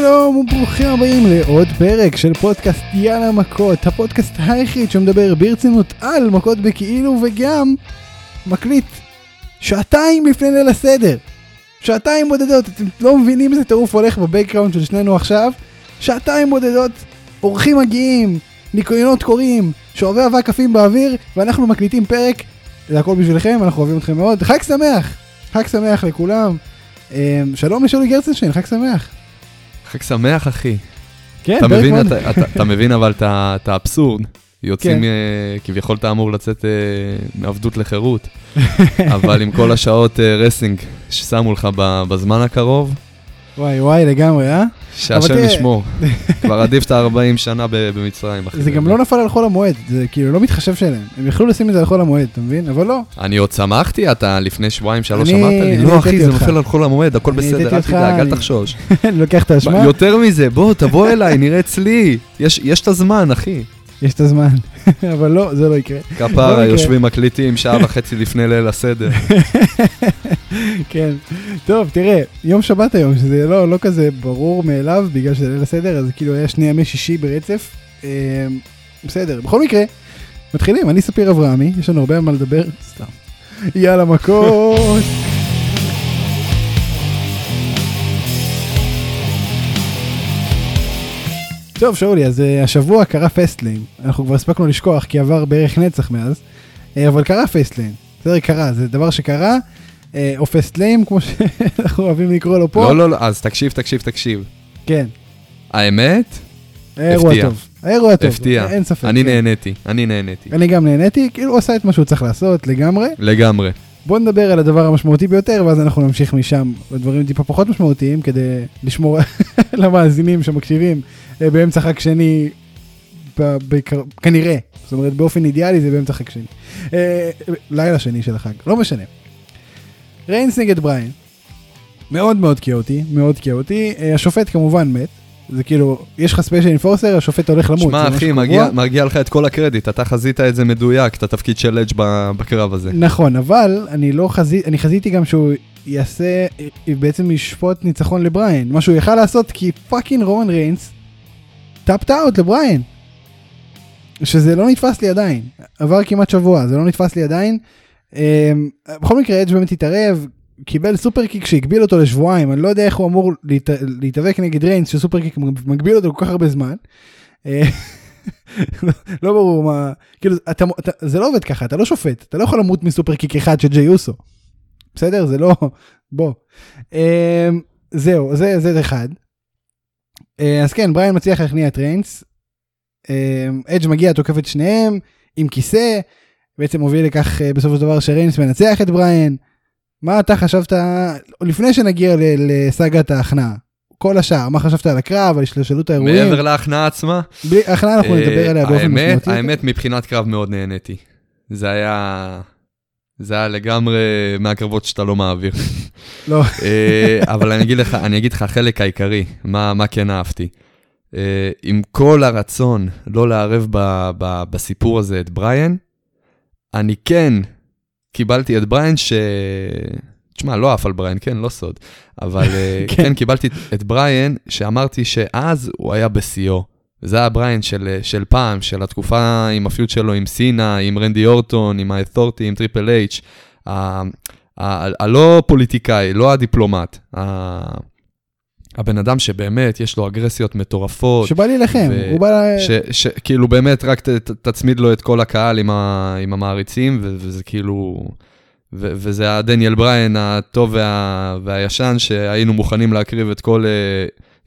שלום וברוכים הבאים לעוד פרק של פודקאסט יאללה מכות, הפודקאסט היחיד שמדבר ברצינות על מכות בכאילו וגם מקליט שעתיים לפני ליל הסדר. שעתיים בודדות, אתם לא מבינים איזה טירוף הולך בבקגראונד של שנינו עכשיו. שעתיים בודדות, אורחים מגיעים, ניקיונות קורים, שואבי אבק עפים באוויר, ואנחנו מקליטים פרק, זה הכל בשבילכם, אנחנו אוהבים אתכם מאוד. חג שמח! חג שמח לכולם. אה, שלום לשולי גרצנשטיין, חג שמח. חג שמח, אחי. כן, אתה פרק מבין, אתה, אתה, אתה מבין אבל את האבסורד. יוצאים, כן. אה, כביכול אתה אמור לצאת אה, מעבדות לחירות, אבל עם כל השעות אה, wrestling ששמו לך בזמן הקרוב, וואי וואי לגמרי, אה? שהשם ישמור. כבר עדיף את ה-40 שנה במצרים, אחי. זה גם לא נפל על חול המועד, זה כאילו לא מתחשב שלהם. הם יכלו לשים את זה על חול המועד, אתה מבין? אבל לא. אני עוד שמחתי, אתה לפני שבועיים, שלוש אמרת לי, לא אחי, זה. נופל על חול המועד, הכל בסדר, אל תדאג, אל תחשוש. אני לוקח את האשמה, יותר מזה, בוא, תבוא אליי, נראה אצלי. יש את הזמן, אחי. יש את הזמן. אבל לא, זה לא יקרה. כפרה. יושבים מקליטים שעה וחצי לפני ליל הסדר. כן. טוב, תראה, יום שבת היום, שזה לא, לא כזה ברור מאליו, בגלל שזה ליל הסדר, אז כאילו היה שני ימי שישי ברצף. אה, בסדר, בכל מקרה, מתחילים, אני ספיר אברהמי, יש לנו הרבה על מה לדבר, סתם. יאללה מכות. טוב שולי, אז uh, השבוע קרה Fastlane, אנחנו כבר הספקנו לשכוח כי עבר בערך נצח מאז, uh, אבל קרה Fastlane, בסדר, קרה, זה דבר שקרה, uh, או Fastlane כמו שאנחנו אוהבים לקרוא לו פה, לא, לא, לא, אז תקשיב, תקשיב, תקשיב. כן, האמת, האירוע. טוב, האירוע טוב, הפתיע. אין ספק, אני כן. נהניתי, אני נהניתי. אני גם נהניתי, כאילו הוא עשה את מה שהוא צריך לעשות לגמרי. לגמרי. בוא נדבר על הדבר המשמעותי ביותר ואז אנחנו נמשיך משם לדברים טיפה פחות משמעותיים כדי לשמור למאזינים שמקשיבים אה, באמצע חג שני, בעיקר- כנראה, זאת אומרת באופן אידיאלי זה באמצע חג שני. אה, לילה שני של החג, לא משנה. ריינס נגד בריין, מאוד מאוד כאוטי, מאוד כאוטי, אה, השופט כמובן מת. זה כאילו, יש לך special enforcer, השופט הולך למות. שמע, אחי, מגיע-. מגיע לך את כל הקרדיט, אתה חזית את זה מדויק, את התפקיד של אדג' ב- בקרב הזה. נכון, אבל אני לא חזיתי, אני חזיתי גם שהוא יעשה, בעצם ישפוט ניצחון לבריין, מה שהוא יכל לעשות כי fucking רומן ריינס tapped out לבריין. שזה לא נתפס לי עדיין, עבר כמעט שבוע, זה לא נתפס לי עדיין. אמ, בכל מקרה אדג' באמת התערב, קיבל superkick שהגביל אותו לשבועיים, אני לא יודע איך הוא אמור להת... להתאבק נגד ריינס ש superkick מגביל אותו כל כך הרבה זמן. אה, לא- ברור מה, כאילו, אתה, אתה, זה לא עובד ככה, אתה לא שופט, אתה לא יכול למות מ superkick אחד של ג'יי אוסו. בסדר? זה לא, בוא. אה, זהו, זה, זה אחד. אה, אז כן, בריין מצליח להכניע את ריינס. אדג' מגיע, תוקף את שניהם, עם כיסא, בעצם מוביל לכך בסופו של דבר שריינס מנצח את בריין. מה אתה חשבת, לפני שנגיע לסאגת ההכנעה, כל השאר, מה חשבת על הקרב, על השתלשלות האירועים? מעבר להכנעה עצמה, בלי הכנעה אנחנו אה, נדבר עליה באופן משמעותי. האמת, מבחינת קרב מאוד נהניתי. זה היה... זה היה לגמרי מהקרבות שאתה לא מעביר. לא. אה, אבל אני אגיד לך, אני אגיד לך החלק העיקרי, מה, מה כן אהבתי. אה, עם כל הרצון לא לערב ב, ב, בסיפור הזה את בריאן, אני כן קיבלתי את בריאן ש... תשמע, לא עף על בריאן, כן, לא סוד. אבל אה, כן. כן קיבלתי את בריאן, שאמרתי שאז הוא היה בשיאו. וזה היה בריאן של, של פעם, של התקופה עם ה feud שלו עם סינה, עם רנדי אורטון, עם ה-authority, עם טריפל אייץ'. הלא פוליטיקאי, לא הדיפלומט. ה- הבן אדם שבאמת יש לו אגרסיות מטורפות. שבא להילחם, ו- הוא בא... ש, ש, כאילו באמת רק ת, תצמיד לו את כל הקהל עם, ה, עם המעריצים, ו, וזה כאילו... ו, וזה הדניאל בריין הטוב וה, והישן, שהיינו מוכנים להקריב את כל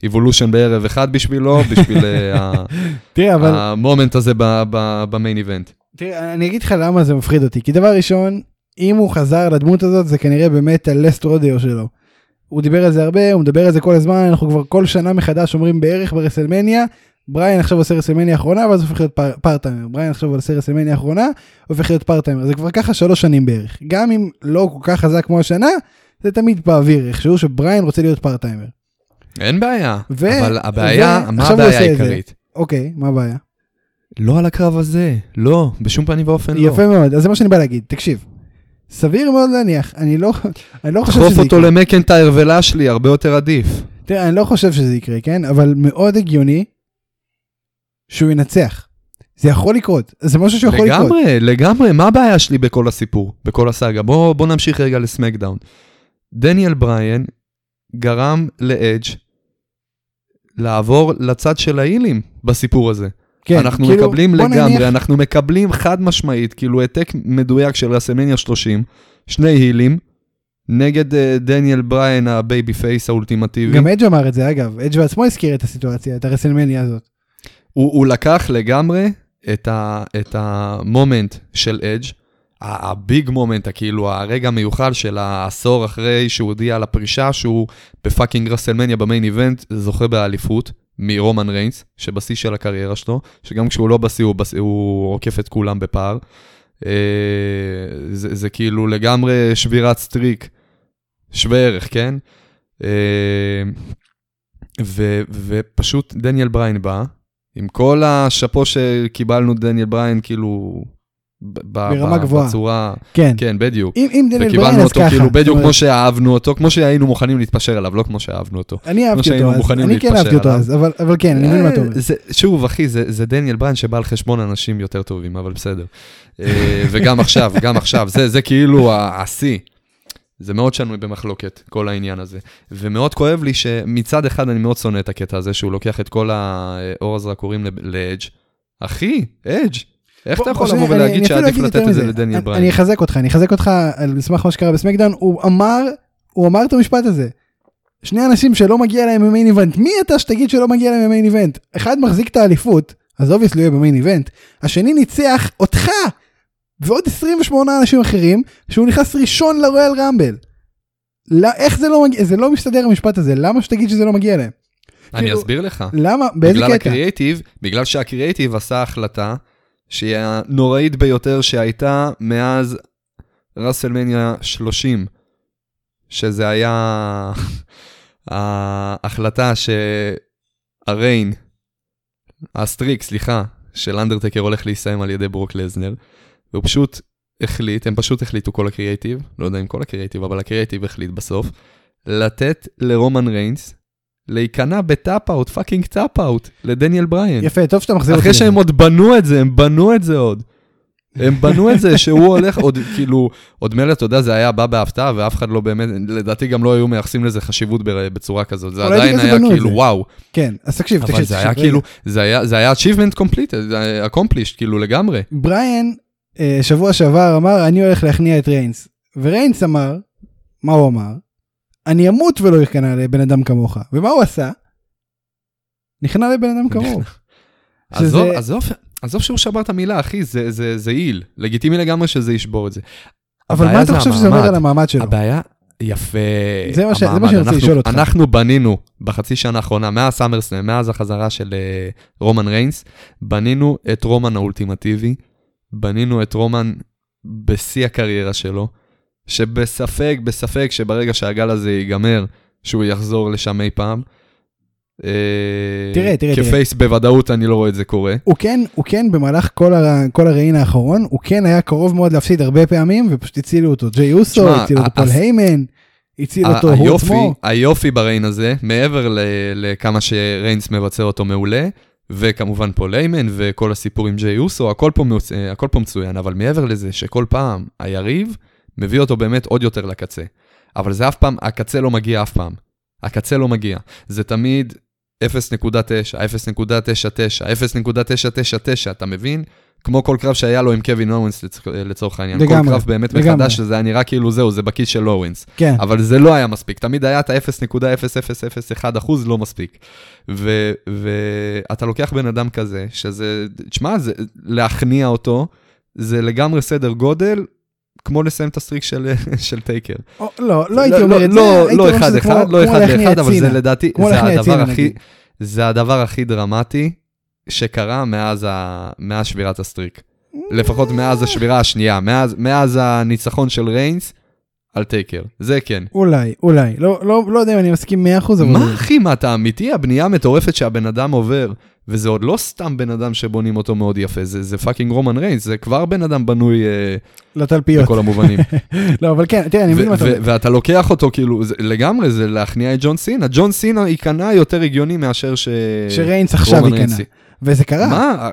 איבולושן בערב אחד בשבילו, בשביל אה, ה- תראה, אבל... ה moment הזה ב- ב- ב main event. תראה, אני אגיד לך למה זה מפחיד אותי. כי דבר ראשון, אם הוא חזר לדמות הזאת, זה כנראה באמת ה last rodeo שלו. הוא דיבר על זה הרבה, הוא מדבר על זה כל הזמן, אנחנו כבר כל שנה מחדש אומרים בערך ברסלמניה, בריין עכשיו עושה רסלמניה האחרונה, ואז הופך להיות part- part-timer. בריין עכשיו עושה רסלמניה האחרונה, הוא הופך להיות part-timer. זה כבר ככה שלוש שנים בערך. גם אם לא כל כך חזק כמו השנה, זה תמיד באוויר, איכשהו שבריין רוצה להיות part-timer. אין בעיה, ו- אבל הבעיה, ו- מה הבעיה. העיקרית? אוקיי, מה הבעיה? לא על הקרב הזה, לא, בשום פנים ואופן לא. יפה מאוד, אז זה מה שאני בא להגיד, תקשיב. סביר מאוד להניח, אני לא, אני לא חושב שזה דחוף אותו יקרה. למקנטייר ולאשלי, הרבה יותר עדיף. תראה, אני לא חושב שזה יקרה, כן? אבל מאוד הגיוני שהוא ינצח. זה יכול לקרות, זה משהו שיכול לקרות. לגמרי, לגמרי, מה הבעיה שלי בכל הסיפור, בכל הסאגה? בוא, בוא נמשיך רגע לסמקדאון. דניאל בריין גרם לאדג' לעבור לצד של ה heelים בסיפור הזה. כן, אנחנו כאילו, מקבלים לגמרי, נניח- אנחנו מקבלים חד משמעית, כאילו העתק מדויק של רסלמניה 30, שני heelים, נגד אה, דניאל בריין ה babyface האולטימטיבי. גם אדג' אמר את זה, אגב, אדג' בעצמו הזכיר את הסיטואציה, את הרסלמניה הזאת. הוא, הוא לקח לגמרי את, ה, את ה moment של אדג', ה- ה big moment, כאילו הרגע המיוחד של העשור אחרי שהוא הודיע על הפרישה, שהוא ב fucking רסלמניה ב main event, זוכה באליפות מרומן ריינס, שבשיא של הקריירה שלו, שגם כשהוא לא בשיא הוא, בשיא, הוא עוקף את כולם בפער. אה, זה, זה כאילו לגמרי שבירת streak, שווה ערך, כן? אה, ו, ופשוט דניאל בריין בא, עם כל השאפו שקיבלנו דניאל בריין, כאילו... ברמה גבוהה. בצורה, כן, כן, בדיוק. אם אם דניאל בריין וקיבלנו אז אותו ככה. כאילו בדיוק זאת אומרת, כמו שאהבנו אותו, כמו שהיינו מוכנים להתפשר עליו, לא כמו שאהבנו אותו. אני אהבתי אותו אז, אני כן אהבתי אותו. אז, אבל אבל כן, אני מבין מה אתה אומר. אה, שוב, אחי, זה זה דניאל בריין שבא על חשבון אנשים יותר טובים, אבל בסדר. אה, וגם עכשיו, גם עכשיו, זה זה כאילו השיא. זה מאוד שנוי במחלוקת, כל העניין הזה. ומאוד כואב לי שמצד אחד אני מאוד שונא את הקטע הזה, שהוא לוקח את כל האור הזרקורים ל- לאדג'. אחי, אדג', איך אתה יכול בוא, לבוא ולהגיד שעדיף לתת את זה. לדניאל בריין? אני אחזק אותך, אני אחזק אותך על סמך מה שקרה בסמקדאון, הוא אמר, הוא אמר את המשפט הזה. שני אנשים שלא מגיע להם ב main event, מי אתה שתגיד שלא מגיע להם ב main event? אחד מחזיק את האליפות, אז obviously יהיה ב main event, השני ניצח אותך ועוד 28 אנשים אחרים, שהוא נכנס ראשון לרויאל רמבל. לא, איך זה לא מגיע, זה לא מסתדר המשפט הזה, למה שתגיד שזה לא מגיע להם? אני כאילו, אסביר לך. למה, באיזה בגלל קטע? הקריאייטיב, בגלל שהקריאייטיב עשה החלטה שהיא הנוראית ביותר שהייתה מאז ראסלמניה 30, שזה היה ההחלטה שהריין, ה streak, סליחה, של אנדרטקר הולך להסתיים על ידי ברוק לזנר, והוא פשוט החליט, הם פשוט החליטו כל הקריאייטיב, לא יודע אם כל הקריאייטיב, אבל הקריאייטיב החליט בסוף, לתת לרומן ריינס להיכנע ב tap-out, fucking tap-out, לדניאל בריין. יפה, טוב שאתה מחזיר אותי. אחרי. שהם עוד בנו את זה, הם בנו את זה עוד. הם בנו את זה שהוא הולך עוד, כאילו, עוד מילא, אתה יודע, זה היה בא בהפתעה, ואף אחד לא באמת, לדעתי גם לא היו מייחסים לזה חשיבות בצורה כזאת. זה עדיין היה כאילו. וואו. כן, אז תקשיב, תקשיב. אבל זה היה כאילו. זה היה- זה היה achievement complete, זה היה accomplished, כאילו, לגמרי. בריאן אה, שבוע שעבר אמר אני הולך להכניע את ריינס וריינס אמר מה הוא אמר אני אמות ולא אכנע לבן אדם כמוך ומה הוא עשה? נכנע לבן אדם. שזה- עזוב, עזוב, עזוב שהוא שבר את המילה, אחי, זה- זה זה יעיל. לגיטימי לגמרי שזה ישבור את זה. אבל מה אתה חושב שזה אומר. על המעמד שלו? הבעיה, יפה. זה מה. שאני רוצה לשאול אותך. אנחנו בנינו בחצי שנה האחרונה, מאז סאמרסלאם, מאז החזרה של אה, רומן ריינס, בנינו את רומן האולטימטיבי, בנינו את רומן בשיא הקריירה שלו, שבספק, בספק שברגע שהגל הזה ייגמר, שהוא יחזור לשם אי פעם. אה, תראה, תראה, תראה. כ face בוודאות אני לא רואה את זה קורה. הוא כן, הוא כן במהלך כל, הר... כל ה reign האחרון, הוא כן היה קרוב מאוד להפסיד הרבה פעמים, ופשוט הצילו אותו ג'יי אוסו, הצילו אותו פול היימן, הציל אותו הוא עצמו. היופי ב reign הזה, מעבר ל- לכמה שריינס מבצע אותו מעולה, וכמובן פול היימן וכל הסיפור עם ג'יי אוסו, הכל פה, מצ- אה, הכל פה מצוין, אבל מעבר לזה שכל פעם היריב מביא אותו באמת עוד יותר לקצה. אבל זה אף פעם, הקצה לא מגיע אף פעם. הקצה לא מגיע. זה תמיד 0.9, 0.99, 0.999, אתה מבין? כמו כל קרב שהיה לו עם קווין אוונס לצ- לצורך העניין. לגמרי, כל קרב באמת לגמרי. מחדש, שזה היה נראה כאילו זהו, זה בכיס של אוונס. כן, אבל זה לא היה מספיק, תמיד היה את ה-0.0001 אחוז לא מספיק. ו- ואתה לוקח בן אדם כזה, שזה, תשמע, זה- להכניע אותו, זה לגמרי סדר גודל, כמו לסיים את ה streak של, של טייקר. או, לא, לא הייתי אומר את זה, לא, לא אחד אחד, לא אחד לאחד, אבל זה. לדעתי, זה הדבר הכי. זה הדבר הכי דרמטי שקרה מאז, ה, מאז שבירת ה streak. לפחות מאז השבירה השנייה, מאז, מאז הניצחון של ריינס על טייקר, זה כן. אולי, אולי, לא, לא, לא יודע אם אני מסכים 100% אבל... מה אחי, מה אתה אמיתי? הבנייה המטורפת שהבן אדם עובר, וזה עוד לא סתם בן אדם שבונים אותו מאוד יפה, זה, זה fucking רומן ריינס, זה כבר בן אדם בנוי אה, לתלפיות. בכל המובנים. לא, אבל כן, תראה, אני מבין מה אתה אומר. ואתה לוקח אותו, כאילו, זה, לגמרי, זה להכניע את ג'ון סינה. ג'ון סינה ייכנע יותר הגיוני מאשר ש... שריינס עכשיו ייכנע. וזה קרה. מה?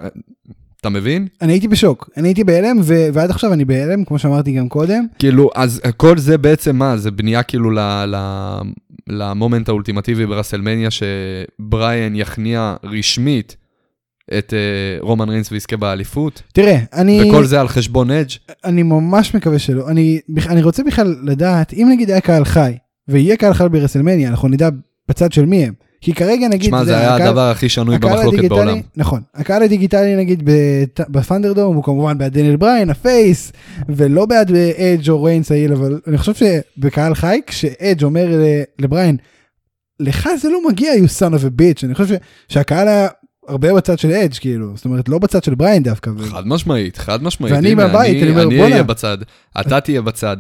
אתה מבין? אני הייתי בשוק, אני הייתי בהלם, ו- ועד עכשיו אני בהלם, כמו שאמרתי גם קודם. כאילו, אז כל זה בעצם מה? זה בנייה כאילו ל... ל... ל moment האולטימטיבי ברסלמניה, שבריאן יכניע רשמית את uh, רומן ריינס ויזכה באליפות, תראה, אני, וכל זה על חשבון אדג'. אני ממש מקווה שלא. אני, אני רוצה בכלל לדעת, אם נגיד היה קהל חי, ויהיה קהל חי ברסלמניה, אנחנו נדע בצד של מי הם. כי כרגע נגיד, שמע, זה היה הקהל- הדבר הכי שנוי במחלוקת הדיגיטלי- בעולם. נכון, הקהל הדיגיטלי נגיד ב ThunderDome הוא כמובן בעד דניאל בריין, ה face, ולא בעד אדג' או ריינס ה heel, אבל אני חושב שבקהל חי, כשאדג' אומר לבריין, לך זה לא מגיע, you son of a bitch, אני חושב ש- שהקהל היה הרבה בצד של אדג' כאילו, זאת אומרת לא בצד של בריין דווקא. חד משמעית, חד משמעית. ואני בבית, אני אומר, אני בואנה. אהיה בצד, אתה תהיה בצד.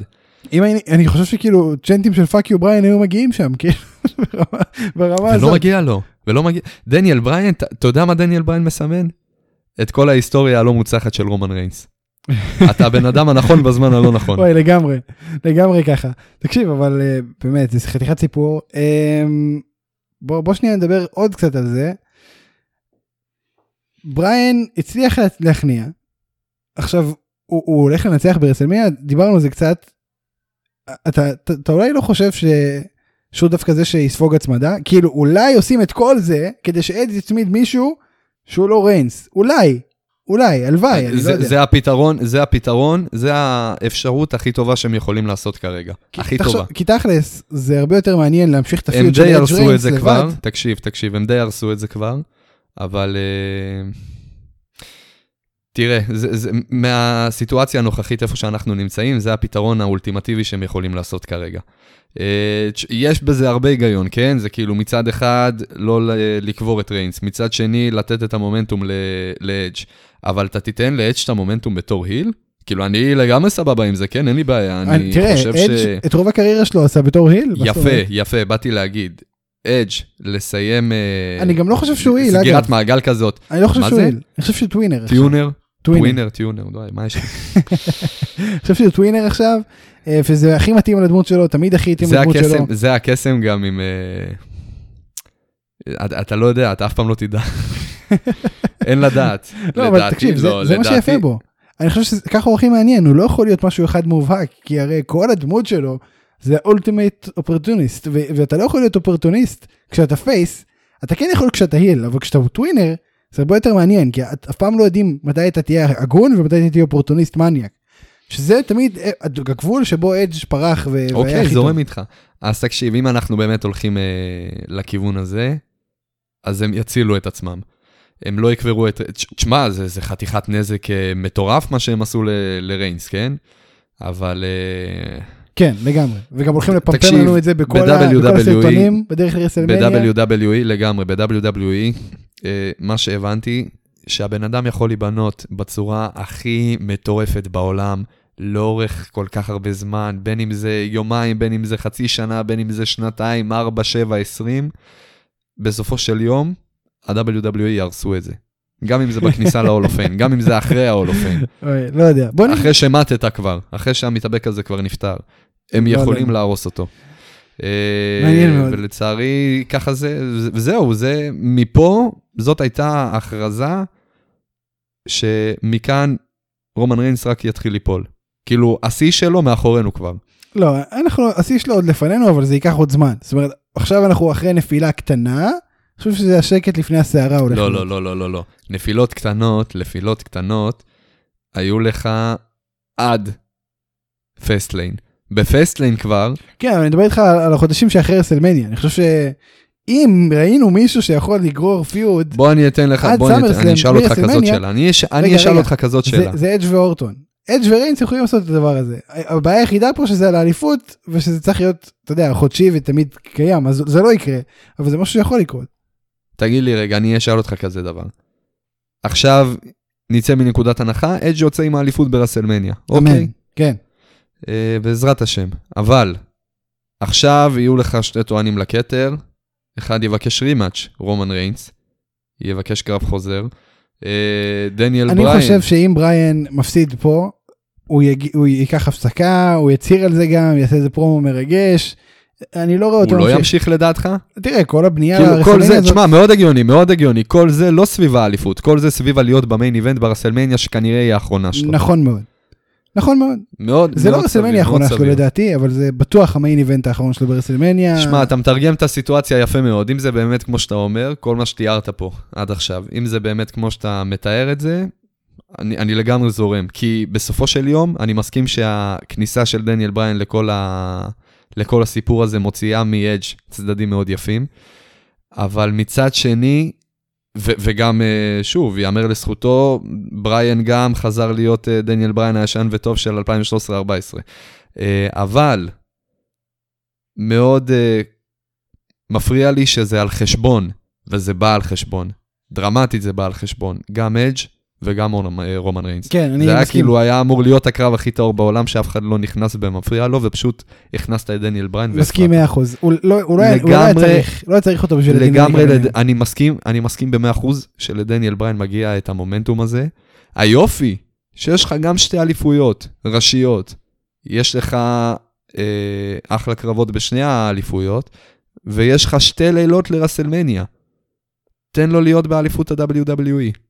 אם אני, אני חושב שכאילו צ'נטים של fuck you בריין היו מגיעים שם, כאילו, ברמה, ברמה ולא הזאת. מגיע לו, ולא מגיע... דניאל בריין, אתה- יודע מה דניאל בריין מסמן? את כל ההיסטוריה הלא מוצלחת של רומן ריינס. אתה הבן אדם הנכון בזמן הלא נכון. וואי, לגמרי, לגמרי ככה. תקשיב, אבל אה, באמת, זה חתיכת סיפור. אמ, בוא, בוא שנייה נדבר עוד קצת על זה. בריין הצליח לה- להכניע. עכשיו, הוא, הוא הולך לנצח ברסלמניה, דיברנו על זה קצת. אתה, אתה, אתה אולי לא חושב ש... שהוא דווקא זה שיספוג הצמדה? כאילו, אולי עושים את כל זה כדי שאד יצמיד מישהו שהוא לא ריינס. אולי, אולי, הלוואי, אני לא זה, יודע. זה הפתרון, זה הפתרון, זה האפשרות הכי טובה שהם יכולים לעשות כרגע. הכי תחשוב, טובה. כי תכלס, זה הרבה יותר מעניין להמשיך את הם הפיוט של די אדג' הרסו את ריינס זה לבד. כבר, תקשיב, תקשיב, הם די הרסו את זה כבר, אבל אה, תראה, זה, זה, מהסיטואציה הנוכחית איפה שאנחנו נמצאים, זה הפתרון האולטימטיבי שהם יכולים לעשות כרגע. אה, יש בזה הרבה היגיון, כן? זה כאילו מצד אחד לא לקבור את ריינס, מצד שני לתת את המומנטום לאדג', אבל אתה תיתן לאדג' את המומנטום בתור heel? כאילו, אני לגמרי סבבה עם זה, כן? אין לי בעיה, אני אני- תראה, חושב ש... אדג' את רוב הקריירה שלו עשה בתור heel. יפה, אומרת? יפה, באתי להגיד. אדג', לסיים... אה, אני גם לא חושב שהוא heel, סגירת אגב. מעגל כזאת. אני לא חושב שהוא? heel. אני חושב שהוא טווינר. טיונר? טווינר. טיונר, מה יש לך? אני חושב שהוא tweener עכשיו, אה, וזה הכי מתאים לדמות שלו, תמיד הכי התאים לדמות שלו. זה הקסם גם עם... אה, אתה- לא יודע, אתה אף פעם לא תדע. אין לדעת. לא, אבל תקשיב, זה- לא, זה מה שיפה בו. אני חושב שככה הוא הכי מעניין, הוא לא יכול להיות משהו אחד מובהק, כי הרי כל הדמות שלו זה ultimate opportunist, ואתה לא יכול להיות אופורטוניסט כשאתה face, אתה כן יכול כשאתה heel, אבל כשאתה tweener, זה הרבה יותר מעניין, כי את אף פעם לא יודעים מתי אתה תהיה הגון ומתי אתה תהיה אופורטוניסט מניאק. שזה תמיד אה, הגבול שבו אדג' פרח ו- אוקיי, הכי זורם. איתך. אז תקשיב, אם אנחנו באמת הולכים אה, לכיוון הזה, אז הם יצילו את עצמם. הם לא יקברו את... תש- תשמע, זה, זה חתיכת נזק אה, מטורף מה שהם עשו ל, לריינס, כן? אבל... אה, כן, לגמרי. וגם הולכים לפמפם תקשיב, לנו את זה בכל ה- בכל הסרטונים בדרך לרסלמניה. ב-WWE לגמרי, ב-WWE, מה שהבנתי, שהבן אדם יכול להיבנות בצורה הכי מטורפת בעולם, לאורך כל כך הרבה זמן, בין אם זה יומיים, בין אם זה חצי שנה, בין אם זה שנתיים, 4, 7, 20, בסופו של יום, ה-WWE יהרסו את זה. גם אם זה בכניסה להולופיין, גם אם זה אחרי ההולופיין, אוי, לא יודע. בוא נ... אחרי שמטת כבר, אחרי שהמתאבק הזה כבר נפטר, הם לא יכולים. להרוס אותו. אה, מעניין מאוד. ולצערי, ככה זה- וזהו, זה, מפה, זאת הייתה הכרזה שמכאן רומן ריינס רק יתחיל ליפול. כאילו, השיא שלו מאחורינו כבר. לא, אנחנו, השיא שלו עוד לפנינו, אבל זה ייקח עוד זמן. זאת אומרת, עכשיו אנחנו אחרי נפילה קטנה, אני חושב שזה השקט לפני הסערה הולך. לא. לא, לא, לא, לא, לא. נפילות קטנות, נפילות קטנות, היו לך עד Fastlane. ב Fastlane כבר, כן, אני מדבר איתך על החודשים שאחרי רסלמניה. אני חושב שאם ראינו מישהו שיכול לגרור feud, בוא אני אתן לך, בוא אני, אשאל אותך כזאת. שאלה. אני, אש, אני רגע, אשאל רגע. אותך כזאת זה, שאלה. זה אדג' ואורטון. אדג' וריינס יכולים לעשות את הדבר הזה. הבעיה היחידה פה שזה על האליפות, ושזה צריך להיות, אתה יודע, חודשי ותמיד קיים, אז זה לא יקרה, אבל זה משהו שיכול לקרות. תגיד לי רגע, אני אשאל אותך כזה דבר. עכשיו נצא מנקודת הנחה, אדג' יוצא עם האליפות ברסלמניה. אמן. אוקיי? כן. אה, בעזרת השם. אבל, עכשיו יהיו לך שתי טוענים לכתר, אחד יבקש rematch, רומן ריינס, יבקש קרב חוזר. אה, דניאל אני בריין, חושב שאם בריאן מפסיד פה, הוא, יג... הוא ייקח הפסקה, הוא יצהיר על זה גם, יעשה איזה פרומו מרגש. אני לא רואה אותו הוא לא ממשיך. ימשיך לדעתך? תראה, כל הבנייה כאילו, כל זה, הזאת- תשמע, מאוד הגיוני, מאוד הגיוני. כל זה לא סביב האליפות, כל זה סביב הלהיות ב main event ברסלמניה, שכנראה יהיה האחרונה שלו. נכון מאוד. נכון מאוד. מאוד, זה לא מאוד רסלמניה סביר, האחרונה שלו. לדעתי, אבל זה בטוח ה main event האחרון שלו ברסלמניה. שמע, אתה מתרגם את הסיטואציה יפה מאוד. אם זה באמת כמו שאתה אומר, כל מה שתיארת פה עד עכשיו, אם זה באמת כמו שאתה מתאר את זה, אני, אני לגמרי זורם. כי בסופו של יום, אני מסכים שהכניסה של דניאל בריין לכל, ה... לכל הסיפור הזה מוציאה מ-edge צדדים מאוד יפים. אבל מצד שני, ו- וגם, אה, שוב, ייאמר לזכותו, בריין גם חזר להיות אה, דניאל בריין הישן וטוב של 2013-2014. אה, אבל מאוד מפריע לי שזה על חשבון, וזה בא על חשבון. דרמטית זה בא על חשבון. גם אדג' וגם רומן, אה, רומן ריינס. כן, אני זה היה מסכים. כאילו, היה אמור להיות הקרב הכי טהור בעולם, שאף אחד לא נכנס ומפריע לו, ופשוט הכנסת את דניאל בריין. מסכים 100%. הוא לא הוא לא היה הוא לא היה צריך, לא היה צריך אותו בשביל לגמרי. לד... אני מסכים, אני מסכים ב-100% שלדניאל בריין מגיע את המומנטום הזה. היופי, שיש לך גם שתי אליפויות ראשיות. יש לך אה, אחלה קרבות בשני האליפויות, ויש לך שתי לילות לרסלמניה. תן לו להיות באליפות ה-WWE.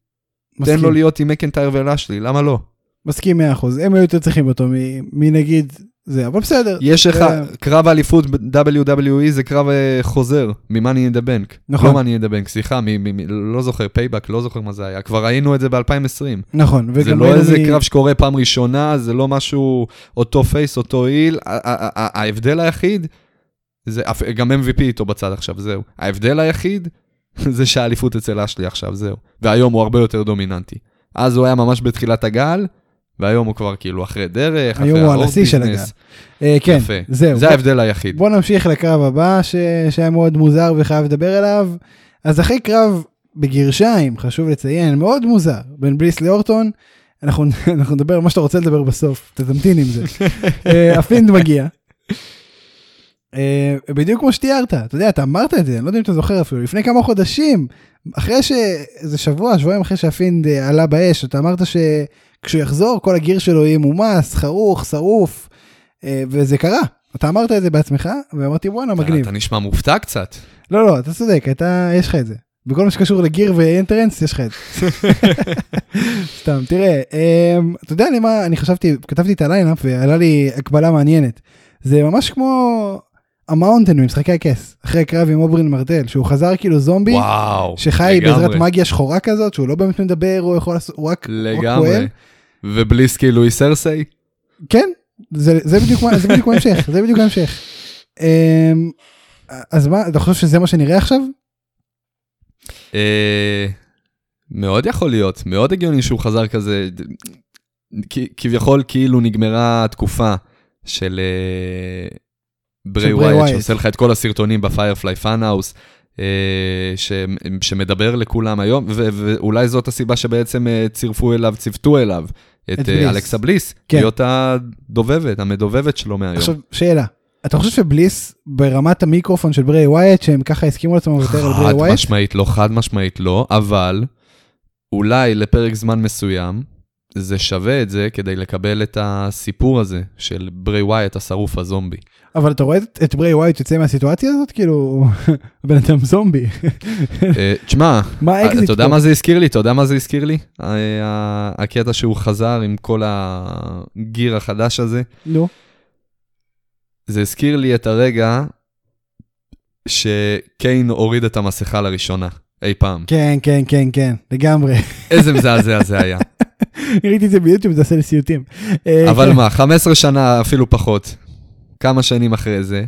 תן מסכים. לו להיות עם מקנטייר ולאשלי, למה לא? מסכים 100%. הם היו יותר צריכים אותו מ- מנגיד זה, אבל בסדר. יש לך, אה, קרב האליפות ב-WWE זה קרב אה, חוזר, מ-Money in the Bank. נכון. לא Money in the Bank, סליחה, מ- מ- מ- לא זוכר, Payback, לא זוכר מה זה היה. כבר ראינו את זה ב-2020. נכון. זה לא איזה מי- קרב שקורה פעם ראשונה, זה לא משהו, אותו face, אותו heel. ה- ההבדל היחיד, זה גם MVP איתו בצד עכשיו, זהו. ההבדל היחיד, זה שהאליפות אצל לאשלי עכשיו, זהו. והיום הוא הרבה יותר דומיננטי. אז הוא היה ממש בתחילת הגל, והיום הוא כבר כאילו אחרי דרך, היום אחי הוא על השיא של. הגל. אה, כן, יפה. זהו. זה ההבדל היחיד. בוא נמשיך לקרב הבא ש... שהיה מאוד מוזר וחייב לדבר עליו. אז אחרי קרב בגרשיים, חשוב לציין, מאוד מוזר, בין בליס לאורטון, אנחנו, אנחנו נדבר על מה שאתה רוצה לדבר בסוף, אתה תמתין עם זה. אה, הפינד מגיע. אה, בדיוק כמו שתיארת, אתה יודע, אתה אמרת את זה, אני לא יודע אם אתה זוכר אפילו, לפני כמה חודשים, אחרי ש... איזה שבוע, שבועיים אחרי שהפינד אה, עלה באש, אתה אמרת שכשהוא יחזור, כל ה gear שלו יהיה מומס, חרוך, שרוף, אה, וזה קרה. אתה אמרת את זה בעצמך, ואמרתי וואלה מגניב. אתה נשמע מופתע קצת. לא לא אתה צודק אתה יש לך את זה. בכל מה שקשור ל gear ו entrance יש לך את זה. סתם תראה אמ, אתה יודע לי מה אני חשבתי כתבתי את ה lineup ועלה לי הקבלה מעניינת. זה ממש כמו ה Mountain במשחקי הכס אחרי הקרב עם אוברין מרטל שהוא חזר כאילו זומבי וואו, שחי לגמרי, בעזרת מגיה שחורה כזאת שהוא לא באמת מדבר הוא יכול לעשות הוא רק לגמרי. ובליס כאילו היא סרסי? כן זה זה בדיוק ההמשך זה בדיוק ההמשך. אמ, אז מה אתה חושב שזה מה שנראה עכשיו? אה, מאוד יכול להיות, מאוד הגיוני שהוא חזר כזה, כביכול כאילו נגמרה התקופה של אה, ברי ווייט. שעושה לך את כל הסרטונים ב Firefly Funhouse, שמדבר לכולם היום, ו- ואולי זאת הסיבה שבעצם אה, צירפו אליו, ציוותו אליו את את אה, בליס. אלכסה בליס, כן. להיות הדובבת, המדובבת שלו מהיום. עכשיו שאלה אתה חושב שבליס ברמת המיקרופון של ברי ווייט שהם ככה הסכימו לעצמם לוותר על ברי חד ווייט? משמעית לא, חד משמעית לא, אבל אולי לפרק זמן מסוים, זה שווה את זה כדי לקבל את הסיפור הזה של ברי ווייט, השרוף הזומבי. אבל אתה רואה את, ברי ווייט יוצא מהסיטואציה הזאת כאילו בן אדם זומבי אה, תשמע, האקזיט אתה יודע? מה זה הזכיר לי? אתה יודע מה זה הזכיר לי? הקטע שהוא חזר עם כל ה gear החדש הזה. נו זה הזכיר לי את הרגע שקיין הוריד את המסכה לראשונה, אי פעם. כן כן כן כן לגמרי איזה מזעזע זה היה. ראיתי את זה ביוטיוב זה עושה לי סיוטים. אה, אבל כן. מה, 15 שנה, אפילו פחות, כמה שנים אחרי זה,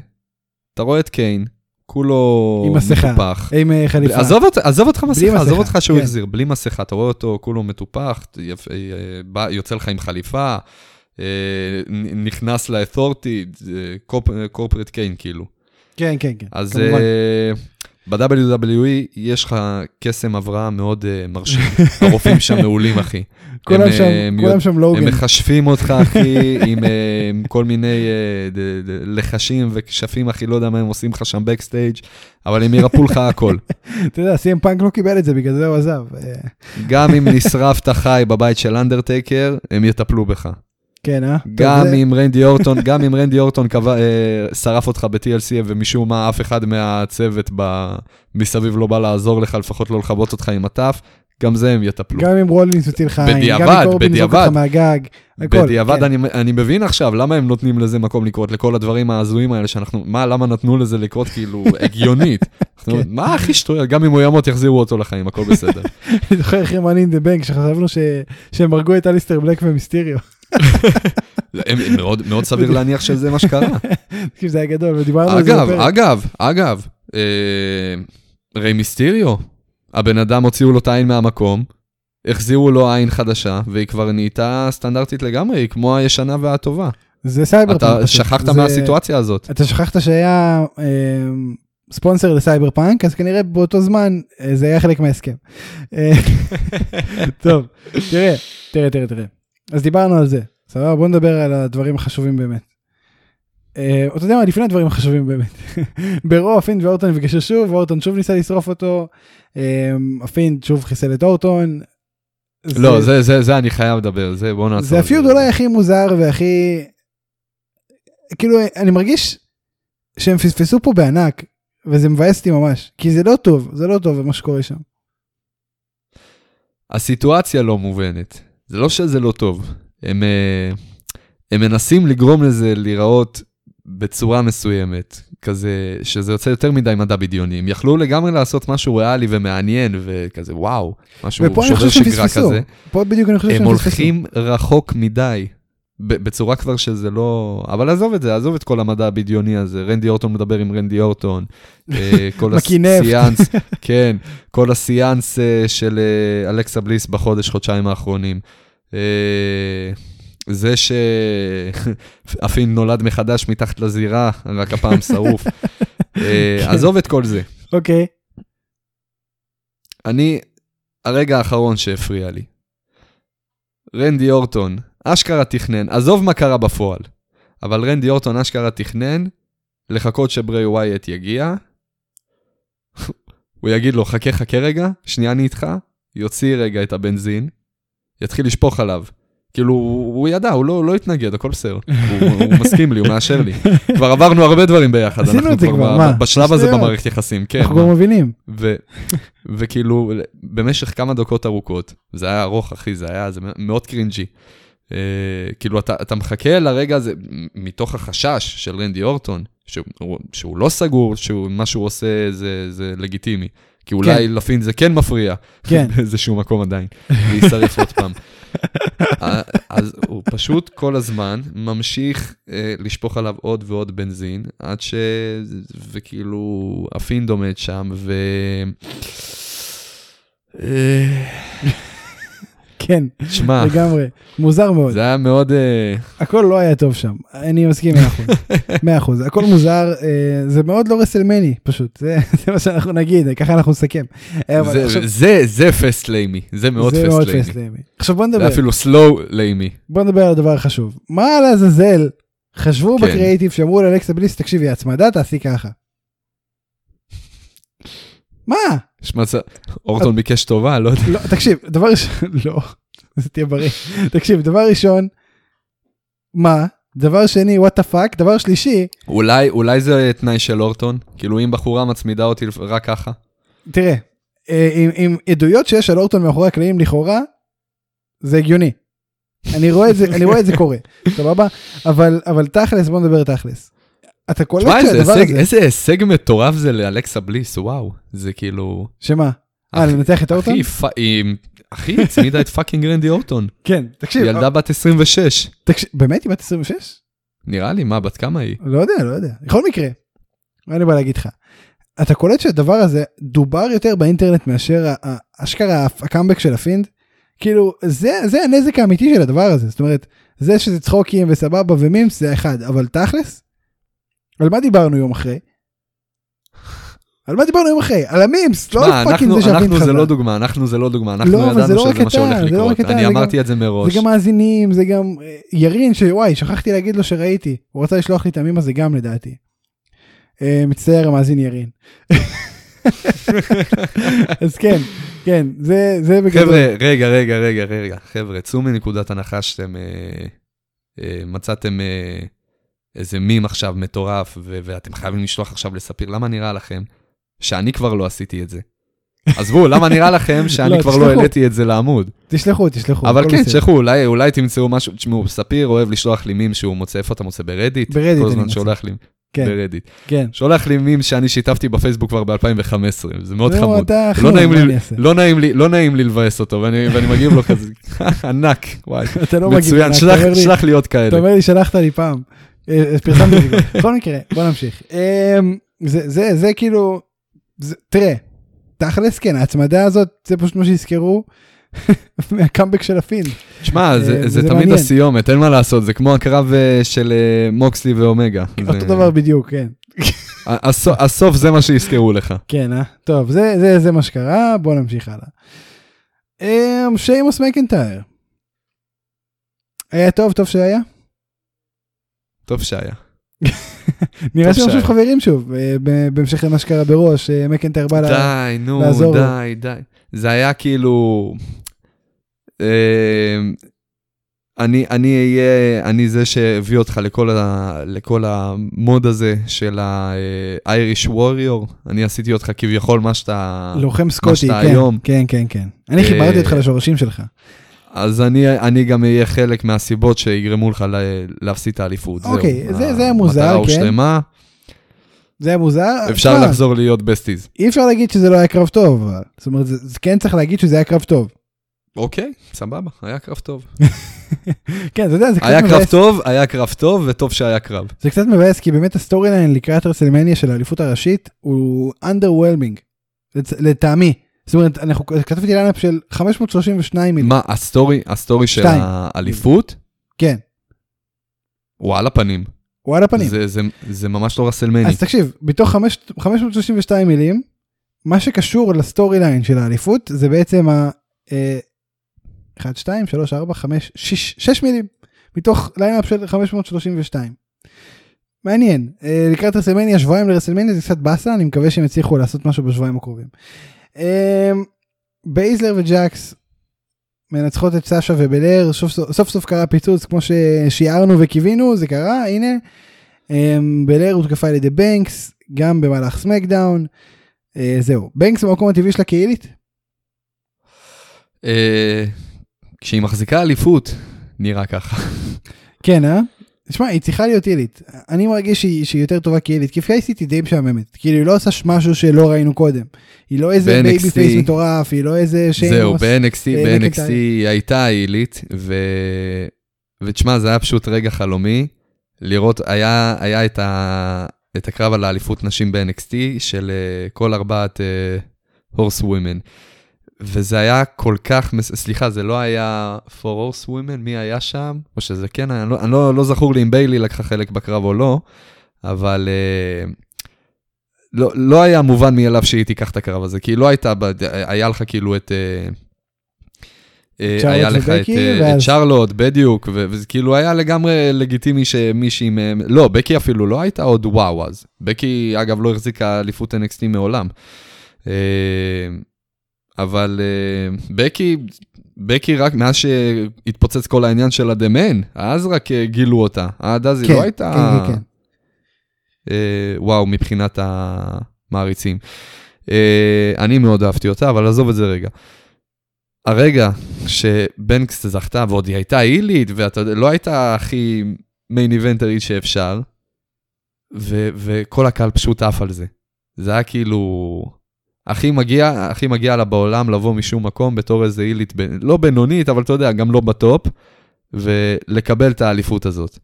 אתה רואה את קיין, כולו עם מסכה. מטופח. עם אה, חליפה. עזוב עזוב אותך מסכה, עזוב אותך שהוא כן. החזיר, בלי מסכה, אתה רואה אותו כולו מטופח, אה, יוצא לך עם חליפה, אה, נכנס ל-authority, קורפרט קיין כאילו. כן כן כן. אז כמובן. ב-WWE יש לך קסם הבראה מאוד אה, מרשים. הרופאים שם מעולים, אחי. כולם הם, שם, אה, כולם הם שם לוגן. הם מכשפים אותך, אחי, עם אה, עם כל מיני אה, ד- ד- לחשים וכשפים, אחי, לא יודע מה הם עושים לך שם ב backstage, אבל הם ירפאו לך הכל. אתה יודע, סי.אם פאנק לא קיבל את זה, בגלל זה הוא עזב. גם אם נשרפת חי בבית של אנדרטייקר, הם יטפלו בך. כן, אה? גם זה- אם רנדי אורטון, גם אם רנדי אורטון קבע, אה, שרף אותך ב-TLC ומשום מה אף אחד מהצוות ב... מסביב לא בא לעזור לך, לפחות לא לכבות אותך עם הטף, גם זה הם יטפלו. גם אם רולינס הוציא לך עין, גם אם קורבין זרוק אותך. מהגג, הכל. בדיעבד כן. אני, אני מבין עכשיו למה הם נותנים לזה מקום לקרות, לכל הדברים ההזויים האלה שאנחנו, מה, למה נתנו לזה לקרות כאילו הגיונית. אנחנו, כן. מה הכי שטויות, גם אם הוא ימות יחזירו אותו לחיים, הכל בסדר. אני זוכר אחרי Money in the Bank, שחשבנו שהם הרגו את אליסטר בלק ומיסטיריו. מאוד, מאוד סביר להניח שזה מה שקרה. תקשיב, זה היה גדול, ודיברנו על זה אגב, בפרק. אגב, אגב, אה, ריי מיסטיריו, הבן אדם הוציאו לו את העין מהמקום, החזירו לו עין חדשה, והיא כבר נהייתה סטנדרטית לגמרי, היא כמו הישנה והטובה. זה סייבר אתה פאנק. פשוט. שכחת זה- מהסיטואציה הזאת. אתה שכחת שהיה אה, sponsor ל Cyberpunk, אז כנראה באותו זמן אה, זה היה חלק מההסכם. אה, טוב, תראה, תראה, תראה, תראה. אז דיברנו על זה, סבבה? בוא נדבר על הדברים החשובים באמת. אה, אתה יודע מה, לפני הדברים החשובים באמת. bro הפינד ואורטון נפגשו שוב, ואורטון שוב ניסה לשרוף אותו, אה, הפינד שוב חיסל את אורטון. לא, זה, זה, זה אני חייב לדבר, זה בוא נעצור. זה ה feud אולי הכי מוזר והכי... כאילו, אני מרגיש שהם פספסו פה בענק, וזה מבאס אותי ממש, כי זה לא טוב, זה לא טוב מה שקורה שם. הסיטואציה לא מובנת. זה לא שזה לא טוב. הם, אה, הם מנסים לגרום לזה להיראות בצורה מסוימת, כזה, שזה יוצא יותר מדי מדע בדיוני. הם יכלו לגמרי לעשות משהו ריאלי ומעניין, וכזה, וואו, משהו ופה אני שובר חושב שהם שגרה פספסו. כזה. פה בדיוק אני חושב הם שהם פספסו. הולכים רחוק מדי. בצורה כבר שזה לא... אבל עזוב את זה, עזוב את כל המדע הבדיוני הזה. רנדי אורטון מדבר עם רנדי אורטון. אה, כל. הסיאנס, כן, כל הסיאנס אה, של אה, אלכסה בליס בחודש, חודשיים האחרונים. זה שאפין נולד מחדש מתחת לזירה, רק הפעם שרוף. כן. עזוב את כל זה. אוקיי, אני, הרגע האחרון שהפריע לי. רנדי אורטון, אשכרה תכנן, עזוב מה קרה בפועל, אבל רנדי אורטון אשכרה תכנן לחכות שברי ווייט יגיע. הוא יגיד לו, חכה חכה רגע, שנייה אני איתך, יוציא רגע את הבנזין, יתחיל לשפוך עליו. כאילו, הוא ידע, הוא לא, לא התנגד, הכל בסדר. הוא, הוא מסכים לי, הוא מאשר לי. כבר עברנו הרבה דברים ביחד, עשינו את זה כבר, מה? בשלב הזה. במערכת יחסים, כן. אנחנו? כבר מבינים. ו, וכאילו, במשך כמה דקות ארוכות, זה היה ארוך, אחי, זה היה זה מאוד קרינג'י. Uh, כאילו, אתה, אתה מחכה לרגע הזה, מתוך החשש של רנדי אורטון, שהוא, שהוא לא סגור, שמה שהוא עושה זה, זה לגיטימי. כי אולי כן. לפין זה כן מפריע, כן. באיזשהו מקום עדיין, להישרף עוד פעם. אה, אז הוא פשוט כל הזמן ממשיך אה, לשפוך עליו עוד ועוד בנזין, עד ש... וכאילו, הפינד עומד שם, ו... כן, שמע, לגמרי. מוזר מאוד. זה היה מאוד... אה, הכל לא היה טוב שם. אני מסכים 100%. 100%. הכל מוזר, אה, זה מאוד לא רסלמני, פשוט. זה זה מה שאנחנו נגיד, ככה אנחנו נסכם. אה, זה- עכשיו- זה, זה fast lamey, זה מאוד זה מאוד fast lamey. fast lamey. עכשיו בוא זה נדבר, אפילו slow lamey. בוא נדבר על הדבר החשוב. מה לעזאזל חשבו כן. בקריאיטיב שאמרו לאלכסה בליס, תקשיבי, הצמדה תעשי ככה. מה? יש מצב, אורטון ביקש טובה, לא יודע. לא, תקשיב, דבר ראשון, לא, זה תהיה בריא. תקשיב, דבר ראשון, מה? דבר שני, what the fuck, דבר שלישי, אולי, אולי זה תנאי של אורטון? כאילו אם בחורה מצמידה אותי רק ככה? תראה, אה, עם, עם עדויות שיש על אורטון מאחורי הקלעים לכאורה, זה הגיוני. אני רואה את זה, אני רואה את זה קורה, סבבה? אבל, אבל תכלס, בוא נדבר תכלס. אתה קולט שהדבר הזה, איזה הישג מטורף זה לאלכסה בליס, וואו. זה כאילו... שמה? אה, לנצח את אורטון? אחי, היא- אחי, הצמידה את fucking רנדי אורטון. כן, תקשיב, ילדה בת 26. תקשיב, באמת היא בת 26? נראה לי, מה, בת כמה היא? לא יודע, לא יודע. בכל מקרה, מה אני בא להגיד לך? אתה קולט שהדבר הזה דובר יותר באינטרנט מאשר אשכרה הקאמבק של ה Fiend? כאילו, זה, זה הנזק האמיתי של הדבר הזה. זאת אומרת, זה שזה צחוקים וסבבה ו memes זה אחד, אבל תכלס? על מה דיברנו יום אחרי? על מה דיברנו יום אחרי? על ה memes, לא על fucking זה שה Fiend אנחנו זה חזר. לא דוגמה, אנחנו זה לא דוגמה, אנחנו לא, ידענו לא רק שזה מה שהולך לא לקרות. רק אתה, אני אמרתי את זה מראש. זה גם מאזינים, זה גם אה, ירין, שוואי, שכחתי להגיד לו שראיתי. הוא רצה לשלוח לי את המים הזה גם לדעתי. אה, מצטער המאזין ירין. אז כן, כן, זה זה בגדול. חבר'ה, רגע, רגע, רגע, רגע, חבר'ה, צאו מנקודת הנחה שאתם אה, מצאתם איזה מים עכשיו מטורף, ו- ואתם חייבים לשלוח עכשיו לספיר, למה נראה לכם שאני כבר לא עשיתי את זה? עזבו, למה נראה לכם לא, שאני כבר לא. העליתי את זה לעמוד? תשלחו, תשלחו. אבל כן. תשלחו, אולי, אולי תמצאו משהו, תשמעו, ספיר אוהב לשלוח לי מים שהוא מוצא, איפה אתה מוצא? ברדיט? ברדיט כל אני הזמן מוצא. שולח לי, כן, ברדיט. כן. שולח לי מים שאני שיתפתי בפייסבוק כבר ב-2015, זה מאוד נו, חמוד. אתה לא נעים לי-? לא נעים לי, לא נעים לי לבאס אותו, ואני, ואני מגיב לו כזה, ענק, וואי, אתה לא מצוין, אתה שלח, לי- עוד אתה כאלה. אומר לי שלחת לי פעם. אה, פרסמתי את זה. בכל מקרה, בוא נמשיך. אמ, זה זה זה כאילו, זה- תראה, תכלס כן, ההצמדה הזאת, זה פשוט מה שיזכרו מהקאמבק של הפין. שמע, אה, זה, וזה זה תמיד. הסיומת, אין מה לעשות, זה כמו הקרב אה, של אה, מוקסלי ואומגה. אותו זה- דבר בדיוק, כן. הסוף- הסוף זה מה שיזכרו לך. כן, אה? טוב, זה, זה, זה מה שקרה, בוא נמשיך הלאה. אמ, שיימוס מקנטייר. היה טוב, טוב שהיה? טוב שהיה. נראה שהם. שוב חברים שוב, אה, בהמשך למה שקרה בראש, אה, מקנטייר בא ל... די, נו, לעזור. די, די. זה היה כאילו... אה, אני, אני אהיה, אני זה שהביא אותך לכל, ה, לכל המוד הזה של ה-Irish Warrior. אני עשיתי אותך כביכול מה שאתה... לוחם סקוטי, כן, היום. כן, כן, כן. אני חיברתי אותך לשורשים שלך. אז אני, אני גם אהיה חלק מהסיבות שיגרמו לך ל- להפסיד את האליפות. אוקיי, זה- זה היה מוזר, המטרה כן. הושלמה, זה היה מוזר. אפשר תשמע, לחזור להיות בסטיז. אי אפשר להגיד שזה לא היה קרב טוב. זאת אומרת, זה, זה כן צריך להגיד שזה היה קרב טוב. אוקיי, סבבה, היה קרב טוב. כן, אתה יודע, זה קצת היה קרב מבאס. טוב, היה קרב טוב, וטוב שהיה קרב. זה קצת מבאס, כי באמת ה story line לקראת רסלמניה של האליפות הראשית הוא underwhelming, לצ- לטעמי. זאת אומרת, אנחנו כתבתי lineup של 532 מיליון. מה, ה story, ה story של. האליפות, כן, הוא על הפנים. הוא על הפנים. זה- זה- זה ממש לא רסלמני. אז תקשיב, בתוך חמש- 532 מילים, מה שקשור ל story line של האליפות זה בעצם ה... 1, 2, 3, 4, 5, 6, 6 מילים, מתוך lineup של 532. מעניין, אה, לקראת רסלמניה, שבועיים לרסלמניה זה קצת באסה, אני מקווה שהם יצליחו לעשות משהו בשבועיים הקרובים. אה, בייזלר וג'קס מנצחות את סאשה ובלר, סוף סוף, סוף קרה פיצוץ כמו ששיערנו וקיווינו, זה קרה, הנה. אמ, בלר הותקפה על ידי בנקס, גם במהלך סמקדאון. אה, זהו, בנקס במקום הטבעי שלה כעילית? אה, כשהיא מחזיקה אליפות, נראה ככה. כן, אה? תשמע, היא צריכה להיות עילית. אני מרגיש שהיא, שהיא יותר טובה כעילית, כי פייסית היא די משעממת. כאילו, היא לא עושה משהו שלא ראינו קודם. היא לא איזה baby face מטורף, היא לא איזה שיימוס. זהו, ב-NXT, אה, ב-NXT. היא הייתה הילית, ו... ותשמע, זה היה פשוט רגע חלומי, לראות, היה, היה את, ה... את הקרב על האליפות נשים ב-NXT של אה, כל ארבעת ה horse אה, women. וזה היה כל כך, מס... סליחה, זה לא היה four horse women, מי היה שם? או שזה כן היה, אני לא, אני לא, לא זכור לי אם ביילי לקחה חלק בקרב או לא, אבל uh, לא, לא היה מובן מאליו שהיא תיקח את הקרב הזה, כי היא לא הייתה. היה לך כאילו את... אה, צ'רלוט היה לך את, אה, את ואז- צ'רלוט, בדיוק, ו- וזה כאילו היה לגמרי לגיטימי שמישהי מהם, לא, בקי אפילו לא הייתה עוד וואו אז. בקי, אגב, לא החזיקה אליפות NXT מעולם. אבל אה, בקי, בקי רק מאז שהתפוצץ כל העניין של הדמיין, אז רק אה, גילו אותה. עד אז היא כן, לא הייתה... כן, כן, כן. אה, וואו, מבחינת המעריצים. אה, אני מאוד אהבתי אותה, אבל עזוב את זה רגע. הרגע שבנקס זכתה, ועוד היא הייתה הילית, ואתה יודע, לא הייתה הכי מיין איבנטרית שאפשר, ו- וכל הקהל פשוט עף על זה. זה היה כאילו... הכי מגיע, הכי מגיע לה בעולם לבוא משום מקום בתור איזה הילית, ב- לא בינונית, אבל אתה יודע, גם לא בטופ, ולקבל את האליפות הזאת.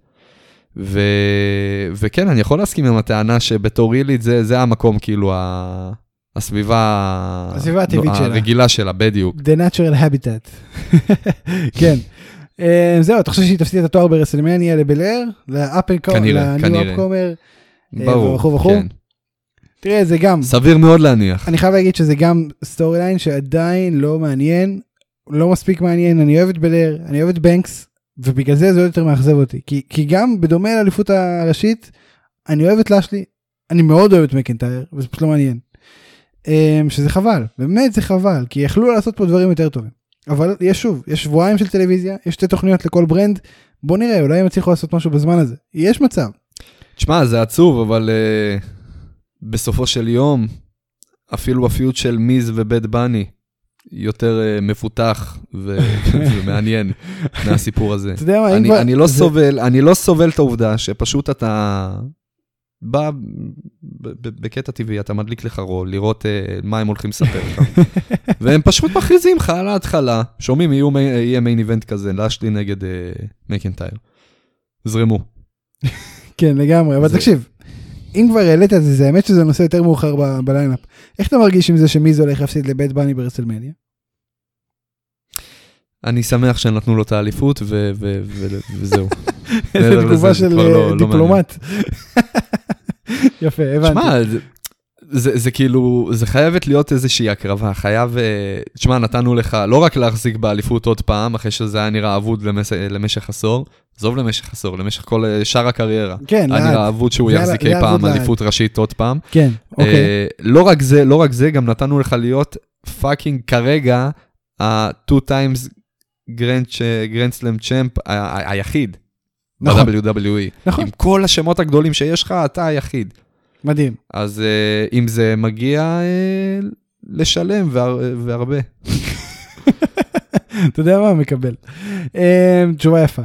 ו... וכן, אני יכול להסכים עם הטענה שבתור הילית זה, זה המקום, כאילו, ה... הסביבה, הסביבה הטבעית שלה. הרגילה שלה, בדיוק. The natural habitat. כן. אה, זהו, אתה חושב שהיא תפסיד את התואר ברסלמניה לבלייר? ל up כנראה, ל new כנראה. upcomer? אה, ברור. כן. תראה, זה גם, סביר מאוד להניח. אני חייב להגיד שזה גם story line שעדיין לא מעניין, לא מספיק מעניין, אני אוהב את בלר, אני אוהב את בנקס, ובגלל זה זה עוד יותר מאכזב אותי. כי, כי גם בדומה לאליפות הראשית, אני אוהב את לשלי, אני מאוד אוהב את מקנטייר, וזה פשוט לא מעניין. אמ, שזה חבל, באמת זה חבל, כי יכלו לעשות פה דברים יותר טובים. אבל יש שוב, יש שבועיים של טלוויזיה, יש שתי תוכניות לכל ברנד, בוא נראה, אולי הם יצליחו לעשות משהו בזמן הזה. יש מצב. תשמע, זה עצוב, אבל uh, בסופו של יום, אפילו הפיוט של מיז ובית בני יותר uh, מפותח ו- ומעניין מהסיפור הזה. אתה יודע מה, אני, כבר- אני, לא סובל, אני לא סובל את העובדה שפשוט אתה בא בקטע טבעי, אתה מדליק לך רול, לראות uh, מה הם הולכים לספר לך. והם פשוט מכריזים לך על ההתחלה, שומעים, יהיה מיין איבנט כזה, לאשלי נגד uh, מקנטייר. זרמו. כן, לגמרי, אבל תקשיב, אם כבר העלית את זה, זה האמת שזה נושא יותר מאוחר ב lineup. איך אתה מרגיש עם זה שמיז הולך להפסיד לבאד באני ברסלמניה? אני שמח שנתנו לו את האליפות, וזהו. איזה תגובה זה של לא- אה, לא דיפלומט. יפה, הבנתי. שמע, זה- זה, זה כאילו, זה חייבת להיות איזושהי הקרבה, חייב, אה, תשמע, נתנו לך לא רק להחזיק באליפות עוד פעם, אחרי שזה היה נראה אבוד למש, למשך עשור, עזוב למשך עשור, למשך כל אה, שאר הקריירה. כן, לאט. אבוד שהוא יחזיק אי פעם. אליפות ראשית עוד פעם. כן, אוקיי. אה, לא רק זה, לא רק זה, גם נתנו לך להיות fucking כרגע ה-2 times grand slam champ היחיד. נכון. ב-WWE. נכון. עם כל השמות הגדולים שיש לך, אתה היחיד. מדהים. אז אה, אם זה מגיע אה, לשלם והר, והרבה. אתה יודע מה? מקבל. תשובה יפה.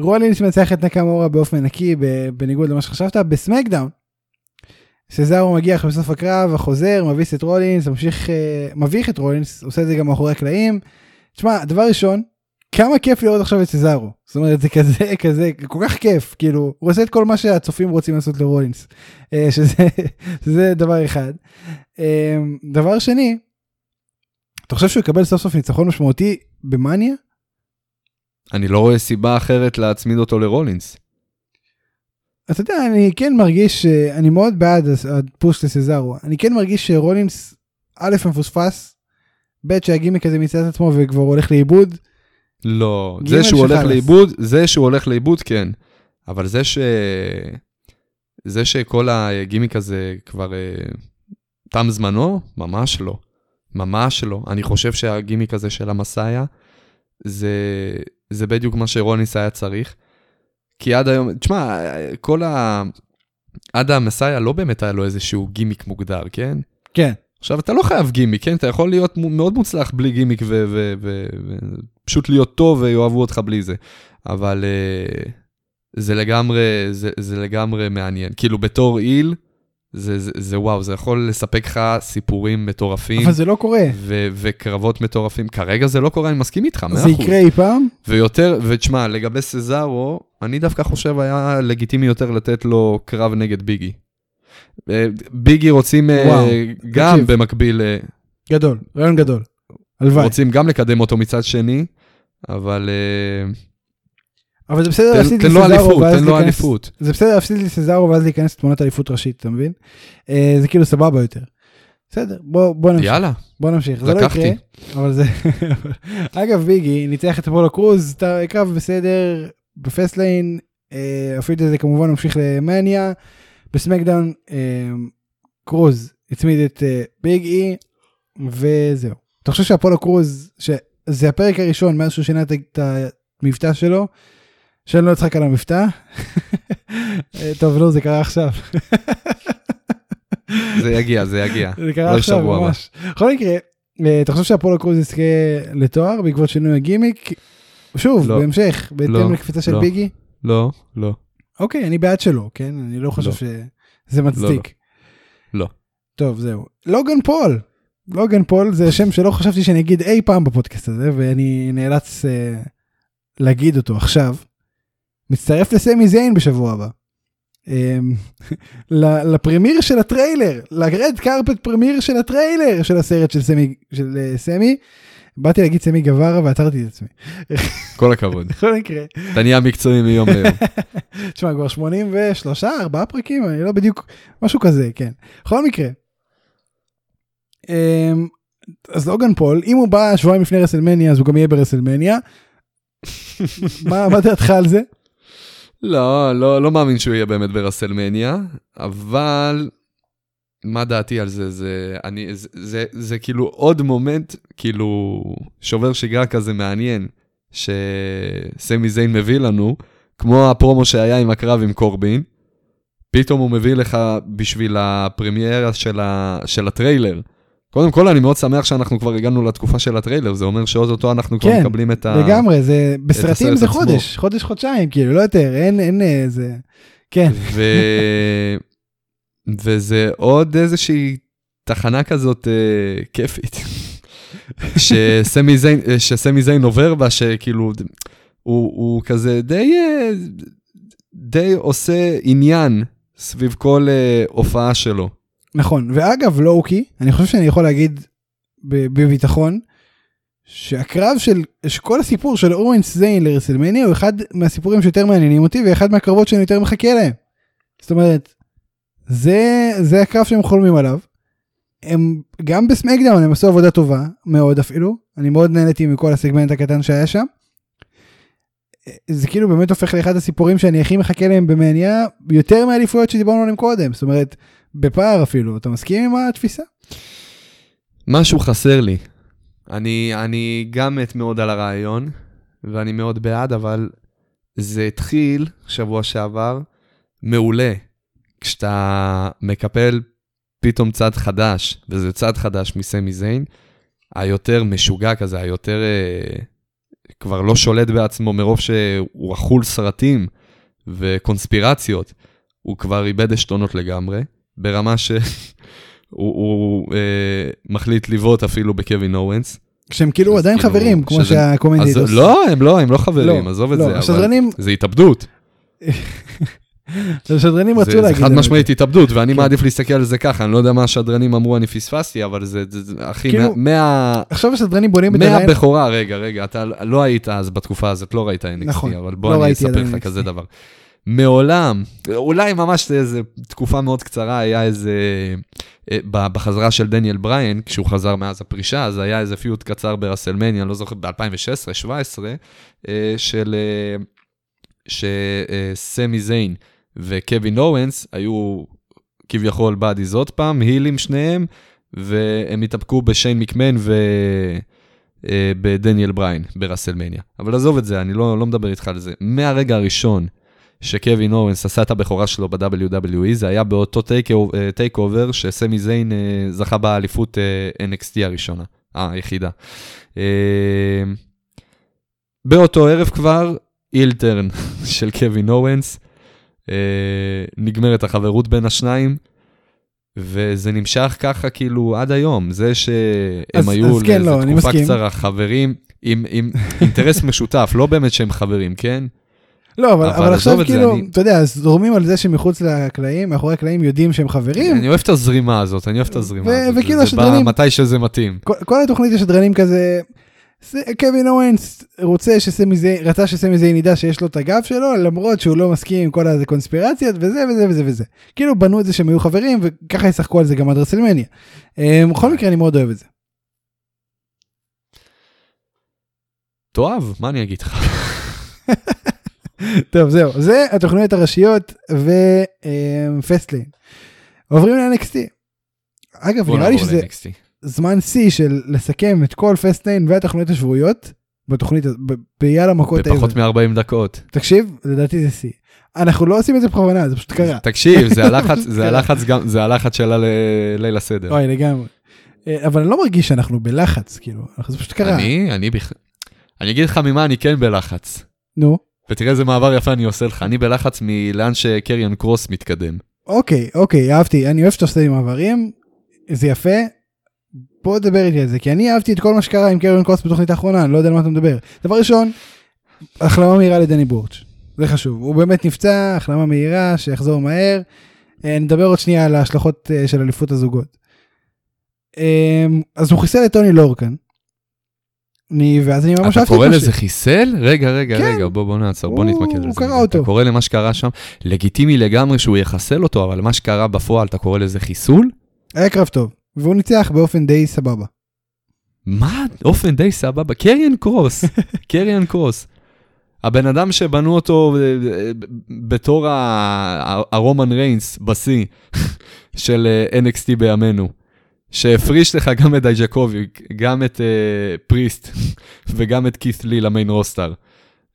רולינס מנצח את נקמורה באופן נקי, בניגוד למה שחשבת, בסמקדאון. סזארו מגיע אחרי בסוף הקרב, החוזר, מביס את רולינס, ממשיך, אה, מביך את רולינס, עושה את זה גם מאחורי הקלעים. תשמע, דבר ראשון, כמה כיף לראות עכשיו את סזארו. זאת אומרת, זה כזה, כזה, כל כך כיף, כאילו, הוא עושה את כל מה שהצופים רוצים לעשות לרולינס. אה, שזה, שזה דבר אחד. אה, דבר שני, אתה חושב שהוא יקבל סוף סוף ניצחון משמעותי במאניה? אני לא רואה סיבה אחרת להצמיד אותו לרולינס. אתה יודע, אני כן מרגיש, אני מאוד בעד הפוש לסזארו. אני כן מרגיש שרולינס, א', מפוספס, ב', שהגימיק הזה מיצה את עצמו וכבר הולך לאיבוד. לא, זה שהוא הולך. לאיבוד, זה שהוא הולך לאיבוד, כן. אבל זה ש... זה שכל הגימיק הזה כבר אה, תם זמנו, ממש לא. ממש לא. אני חושב שהגימיק הזה של המסאיה, זה, זה בדיוק מה שרוניס היה צריך. כי עד היום, תשמע, כל ה... עד המסאיה לא באמת היה לו איזשהו גימיק מוגדר, כן? כן. עכשיו, אתה לא חייב גימיק, כן? אתה יכול להיות מאוד מוצלח בלי גימיק ופשוט להיות טוב ויאהבו אותך בלי זה. אבל uh, זה לגמרי, זה, זה לגמרי מעניין. כאילו, בתור איל, זה, זה, זה וואו, זה יכול לספק לך סיפורים מטורפים אבל זה לא קורה. ו- וקרבות מטורפים. כרגע זה לא קורה, אני מסכים איתך, מאה זה אחוז. יקרה אי פעם? ויותר, ותשמע, לגבי סזארו, אני דווקא חושב היה לגיטימי יותר לתת לו קרב נגד ביגי. אה, ביגי רוצים אה, וואו, גם תקשיב. במקביל, אה, גדול, רעיון גדול. הלוואי. רוצים גם לקדם אותו מצד שני, אבל אה, אבל זה בסדר להפסיד לסזארו ואז תן לו להיכנס- אליפות. זה בסדר להפסיד לסזארו ואז להיכנס לתמונת אליפות ראשית, אתה מבין? אה, זה כאילו סבבה יותר. בסדר, בוא בוא נמשיך. יאללה, בוא נמשיך. זה לא. יקרה, אבל זה... אגב, ביג אי ניצח את אפולו קרוז, קרב בסדר, בפסט ליין, אה, ה feud הזה כמובן ממשיך למניה, בסמקדאון, אה, קרוז הצמיד את ביג אי, וזהו. אתה חושב שאפולו קרוז, שזה הפרק הראשון מאז שהוא שינה את המבטא שלו, שאני לא אצחק על המבטא? אה, טוב, לא, זה קרה עכשיו. זה יגיע, זה יגיע. זה קרה לא עכשיו. ממש. בכל מקרה, אתה חושב שאפולו קרוז יזכה לתואר בעקבות שינוי הגימיק? שוב, לא. בהמשך, בהתאם לא. לקפיצה של לא. ביג אי? לא, לא. אוקיי, אני בעד שלו, כן? אני לא חושב לא. שזה מצדיק. לא. טוב, זהו. לוגן פול. לוגן פול זה שם שלא חשבתי שאני אגיד אי פעם בפודקאסט הזה, ואני נאלץ אה, להגיד אותו עכשיו. מצטרף לסמי זיין בשבוע הבא. אמ, ל premiere של הטריילר, ל red carpet premiere של הטריילר של הסרט של סמי, של אה, סמי באתי להגיד סמי גווארה ועצרתי את עצמי. כל הכבוד. בכל מקרה, אתה נהיה מקצועי מיום ליום. תשמע, כבר 83, ארבעה פרקים, אני לא בדיוק, משהו כזה, כן. בכל מקרה. אמ, אז לוגן פול, אם הוא בא שבועיים לפני רסלמניה, אז הוא גם יהיה ברסלמניה. מה דעתך על זה? לא, לא, לא מאמין שהוא יהיה באמת ברסלמניה, אבל מה דעתי על זה? זה, אני, זה, זה, זה כאילו עוד moment, כאילו שובר שגרה כזה מעניין, שסמי זיין מביא לנו, כמו הפרומו שהיה עם הקרב עם קורבין, פתאום הוא מביא לך בשביל הפרמיירה של, ה, של הטריילר. קודם כל, אני מאוד שמח שאנחנו כבר הגענו לתקופה של הטריילר, זה אומר שאו-טו-טו אנחנו כבר כן, מקבלים את ה... לגמרי, זה בסרטים זה עצמו. חודש, חודש חודשיים, כאילו, לא יותר, אין, אין איזה, כן, ו... וזה עוד איזושהי תחנה כזאת אה, כיפית, שסמי זיין, אה, שסמי זיין עובר בה, שכאילו, הוא, הוא כזה די, אה, די עושה עניין סביב כל אה, הופעה שלו. נכון, ואגב, לואוקי, אני חושב שאני יכול להגיד בביטחון, שהקרב של, שכל הסיפור של אורנס זיין לרסלמניה הוא אחד מהסיפורים שיותר מעניינים אותי ואחד מהקרבות שאני יותר מחכה להם. זאת אומרת, זה, זה הקרב שהם חולמים עליו. הם גם בסמקדאון הם עשו עבודה טובה מאוד אפילו אני מאוד נהניתי מכל הסגמנט הקטן שהיה שם. זה כאילו באמת הופך לאחד הסיפורים שאני הכי מחכה להם במאניה יותר מהאליפויות שדיברנו עליהם קודם זאת אומרת בפער אפילו אתה מסכים עם התפיסה? משהו חסר לי. אני, אני גם מת מאוד על הרעיון, ואני מאוד בעד, אבל זה התחיל שבוע שעבר מעולה. כשאתה מקפל פתאום צד חדש, וזה צד חדש מסמי זיין, היותר משוגע כזה, היותר אה, כבר לא שולט בעצמו מרוב שהוא אכול סרטים וקונספירציות, הוא כבר איבד עשתונות לגמרי, ברמה שהוא הוא, אה, מחליט לבעוט אפילו בקווין אורנס. כשהם כאילו עדיין כאילו, חברים כמו שזה- שהקומנדיטוס. לא, הם לא, הם לא חברים, לא, עזוב את לא, זה, אבל השדרנים- זה התאבדות. השדרנים זה רצו זה להגיד. חד את זה. משמעית התאבדות, ואני כן. מעדיף להסתכל על זה ככה, אני לא יודע מה השדרנים אמרו, אני פספסתי, אבל זה, זה- זה- אחי, כאילו, מה-. עכשיו השדרנים בונים את הליין. מהבכורה, רגע, רגע, אתה לא היית אז בתקופה הזאת, לא ראית NXT, נכון, אבל לא בוא אני ראיתי אספר לך. כזה דבר. מעולם, אולי ממש איזה תקופה מאוד קצרה, היה איזה, אה, בחזרה של דניאל בריין, כשהוא חזר מאז הפרישה, אז היה איזה פיוט קצר ברסלמניה, לא זוכר, ב-2016-2017, של אה, שסמי זיין וקווין אורנס היו כביכול buddies עוד פעם, הילים שניהם, והם התאבקו בשיין מקמן ו... אה, בדניאל בריין ברסלמניה. אבל עזוב את זה, אני לא, לא מדבר איתך על זה. מהרגע הראשון שקווין אוונס עשה את הבכורה שלו ב-WWE, זה היה באותו TakeOver שסמי זיין אה, זכה באליפות אה, NXT הראשונה, אה, היחידה. אה, באותו ערב כבר, heel turn של קווין אוונס, אה, נגמרת החברות בין השניים. וזה נמשך ככה כאילו עד היום, זה שהם אז- היו אז כן, לא, תקופה. קצרה חברים, עם, עם אינטרס משותף, לא באמת שהם חברים, כן? לא, אבל, אבל אבל עכשיו זה, כאילו, אני- אתה יודע, זורמים על זה שמחוץ לקלעים, מאחורי הקלעים יודעים שהם חברים. אני אוהב את הזרימה הזאת, אני אוהב את הזרימה ו- הזאת. וכאילו זה השדרנים- בא מתי שזה מתאים. כל, כל התוכנית השדרנים כזה, קווין אורנס רוצה שסמי זיין, רצה שסמי זיין ידע שיש לו את הגב שלו, למרות שהוא לא מסכים עם כל הקונספירציות וזה וזה וזה וזה. כאילו בנו את זה שהם היו חברים וככה ישחקו על זה גם עד רסלמניה. אה, בכל מקרה אני מאוד אוהב את זה. תאהב, מה אני אגיד לך? טוב זהו, זה התוכניות הראשיות ו Fastlane. עוברים ל-NXT. אגב נראה לי שזה ל-NXT. זמן שיא של לסכם את כל Fastlane והתוכניות השבועיות בתוכנית ביאללה מכות האלה. בפחות מ-40 דקות. תקשיב, לדעתי זה שיא. אנחנו לא עושים את זה בכוונה, זה פשוט קרה. תקשיב, זה הלחץ, זה. הלחץ גם, זה הלחץ שלה לליל הסדר. אוי, לגמרי. אה, אבל אני לא מרגיש שאנחנו בלחץ, כאילו, זה פשוט קרה. אני, אני אני אגיד לך ממה אני כן בלחץ. נו, ותראה איזה מעבר יפה אני עושה לך, אני בלחץ מלאן שקריאן קרוס מתקדם. אוקיי, אוקיי, אהבתי, אני אוהב שאתה עושה לי מעברים, זה יפה. בוא תדבר איתי על זה, כי אני אהבתי את כל מה שקרה עם קרן קרוס בתוכנית האחרונה, אני לא יודע על מה אתה מדבר. דבר ראשון, החלמה מהירה לדני בורץ', זה חשוב, הוא באמת נפצע, החלמה מהירה, שיחזור מהר. אה, נדבר עוד שנייה על ההשלכות אה, של אליפות הזוגות. אה, אז הוא חיסל את טוני לורקן. אני, ואז אני ממש אתה אהבתי את קורא מה לזה חיסל? רגע, רגע, כן. רגע, בוא, בוא נעצור, בוא הוא- נתמקד הוא בזה. קרא אתה אותו. קורא למה שקרה שם, לגיטימי לגמרי שהוא יחסל אותו, אבל מה שקרה בפועל, אתה קורא לזה חיסול? היה קרב טוב, והוא ניצח באופן די סבבה. מה? אופן די סבבה. קריאן קרוס, קריאן קרוס. הבן אדם שבנו אותו אה, אה, בתור הרומן ריינס בשיא של אה, NXT בימינו, שהפריש לך גם את דייג'קוביץ', גם את אה, פריסט וגם את כית' לי ל main roster.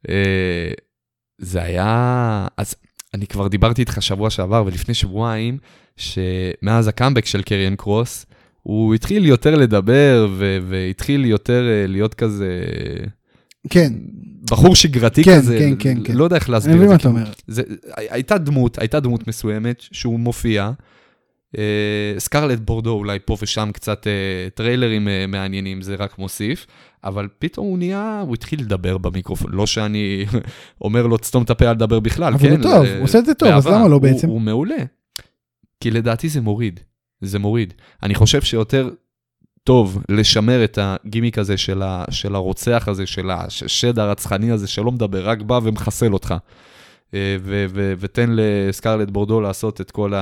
אה, זה היה... אז אני כבר דיברתי איתך שבוע שעבר ולפני שבועיים, שמאז הקאמבק של קריאן קרוס, הוא התחיל יותר לדבר ו- והתחיל יותר אה, להיות כזה... כן, בחור שגרתי כן, כזה, כן, כן, כן. לא יודע איך אני להסביר מבין את מה זה. אתה אומר. זה, הייתה דמות, הייתה דמות מסוימת שהוא מופיע. אה, סקרלט בורדו אולי פה ושם קצת אה, טריילרים אה, מעניינים, זה רק מוסיף, אבל פתאום הוא נהיה, הוא התחיל לדבר במיקרופון, לא שאני אומר לו תסתום את הפה על לדבר בכלל, אבל כן? הוא טוב, הוא עושה את זה טוב, אז. למה לא בעצם? הוא מעולה. כי לדעתי זה מוריד, זה מוריד. אני חושב שיותר טוב לשמר את הגימיק הזה של, ה, של הרוצח הזה, של השד הרצחני הזה שלא מדבר, רק בא ומחסל אותך. אה, ותן לסקרלט בורדו לעשות את כל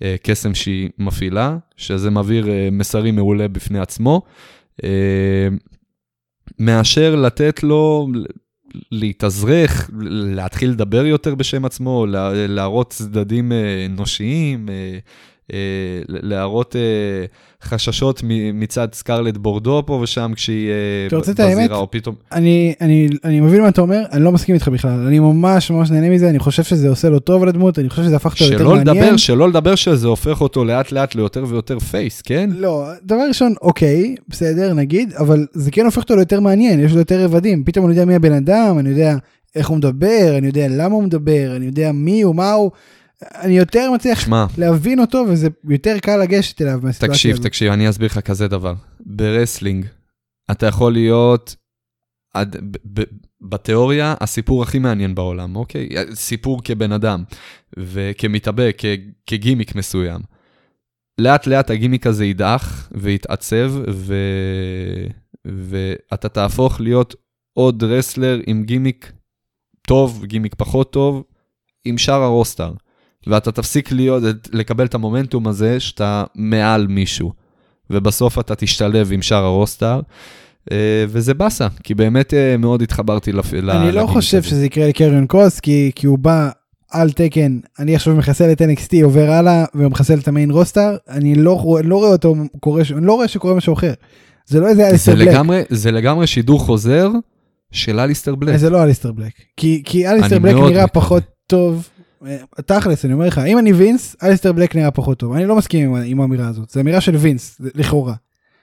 הקסם שהיא מפעילה, שזה מעביר אה, מסרים מעולה בפני עצמו, אה, מאשר לתת לו להתאזרח, להתחיל לדבר יותר בשם עצמו, לה- להראות צדדים אנושיים, להראות חששות מצד סקרלט בורדו פה ושם כשהיא אה, בזירה, האמת? או פתאום... אני, אני, אני מבין מה אתה אומר, אני לא מסכים איתך בכלל, אני ממש ממש נהנה מזה, אני חושב שזה עושה לו טוב לדמות, אני חושב שזה הפך אותו יותר מעניין. לדבר, שלא לדבר שזה הופך אותו לאט לאט ליותר ויותר פייס, כן? לא, דבר ראשון, אוקיי, בסדר, נגיד, אבל זה כן הופך אותו ליותר מעניין, יש לו יותר רבדים, פתאום אני יודע מי הבן אדם, אני יודע איך הוא מדבר, אני יודע למה הוא מדבר, אני יודע מי הוא, מה הוא, אני יותר מצליח שמע, להבין אותו, וזה יותר קל לגשת אליו מהסיטואציה תקשיב, הזאת. תקשיב, אני אסביר לך כזה דבר. ב wrestling, אתה יכול להיות, עד, ב, ב, בתיאוריה, הסיפור הכי מעניין בעולם, אוקיי? סיפור כבן אדם, וכמתאבק, כ, כגימיק מסוים. לאט לאט הגימיק הזה ידעך ויתעצב, ו... ואתה תהפוך להיות עוד wrestler עם גימיק טוב, גימיק פחות טוב, עם שאר ה roster. ואתה תפסיק להיות, לקבל את המומנטום הזה שאתה מעל מישהו. ובסוף אתה תשתלב עם שאר ה roster, אה, וזה באסה, כי באמת אה, מאוד התחברתי לפ... ל- אני לא חושב הזה. שזה יקרה לקריון קרוס, כי, כי הוא בא על תקן, אני עכשיו מחסל את NXT, עובר הלאה ומחסל את ה main roster, אני לא, לא רואה אותו קורה, אני לא רואה שקורה משהו אחר. זה לא איזה זה אליסטר בלק. לגמרי, זה לגמרי שידור חוזר של אליסטר בלק. זה לא אליסטר בלק. כי, כי אליסטר בלק נראה. פחות טוב. תכלס, אני אומר לך, אם אני וינס, אליסטר בלק נראה פחות טוב. אני לא מסכים עם, עם האמירה הזאת, זו אמירה של וינס, לכאורה.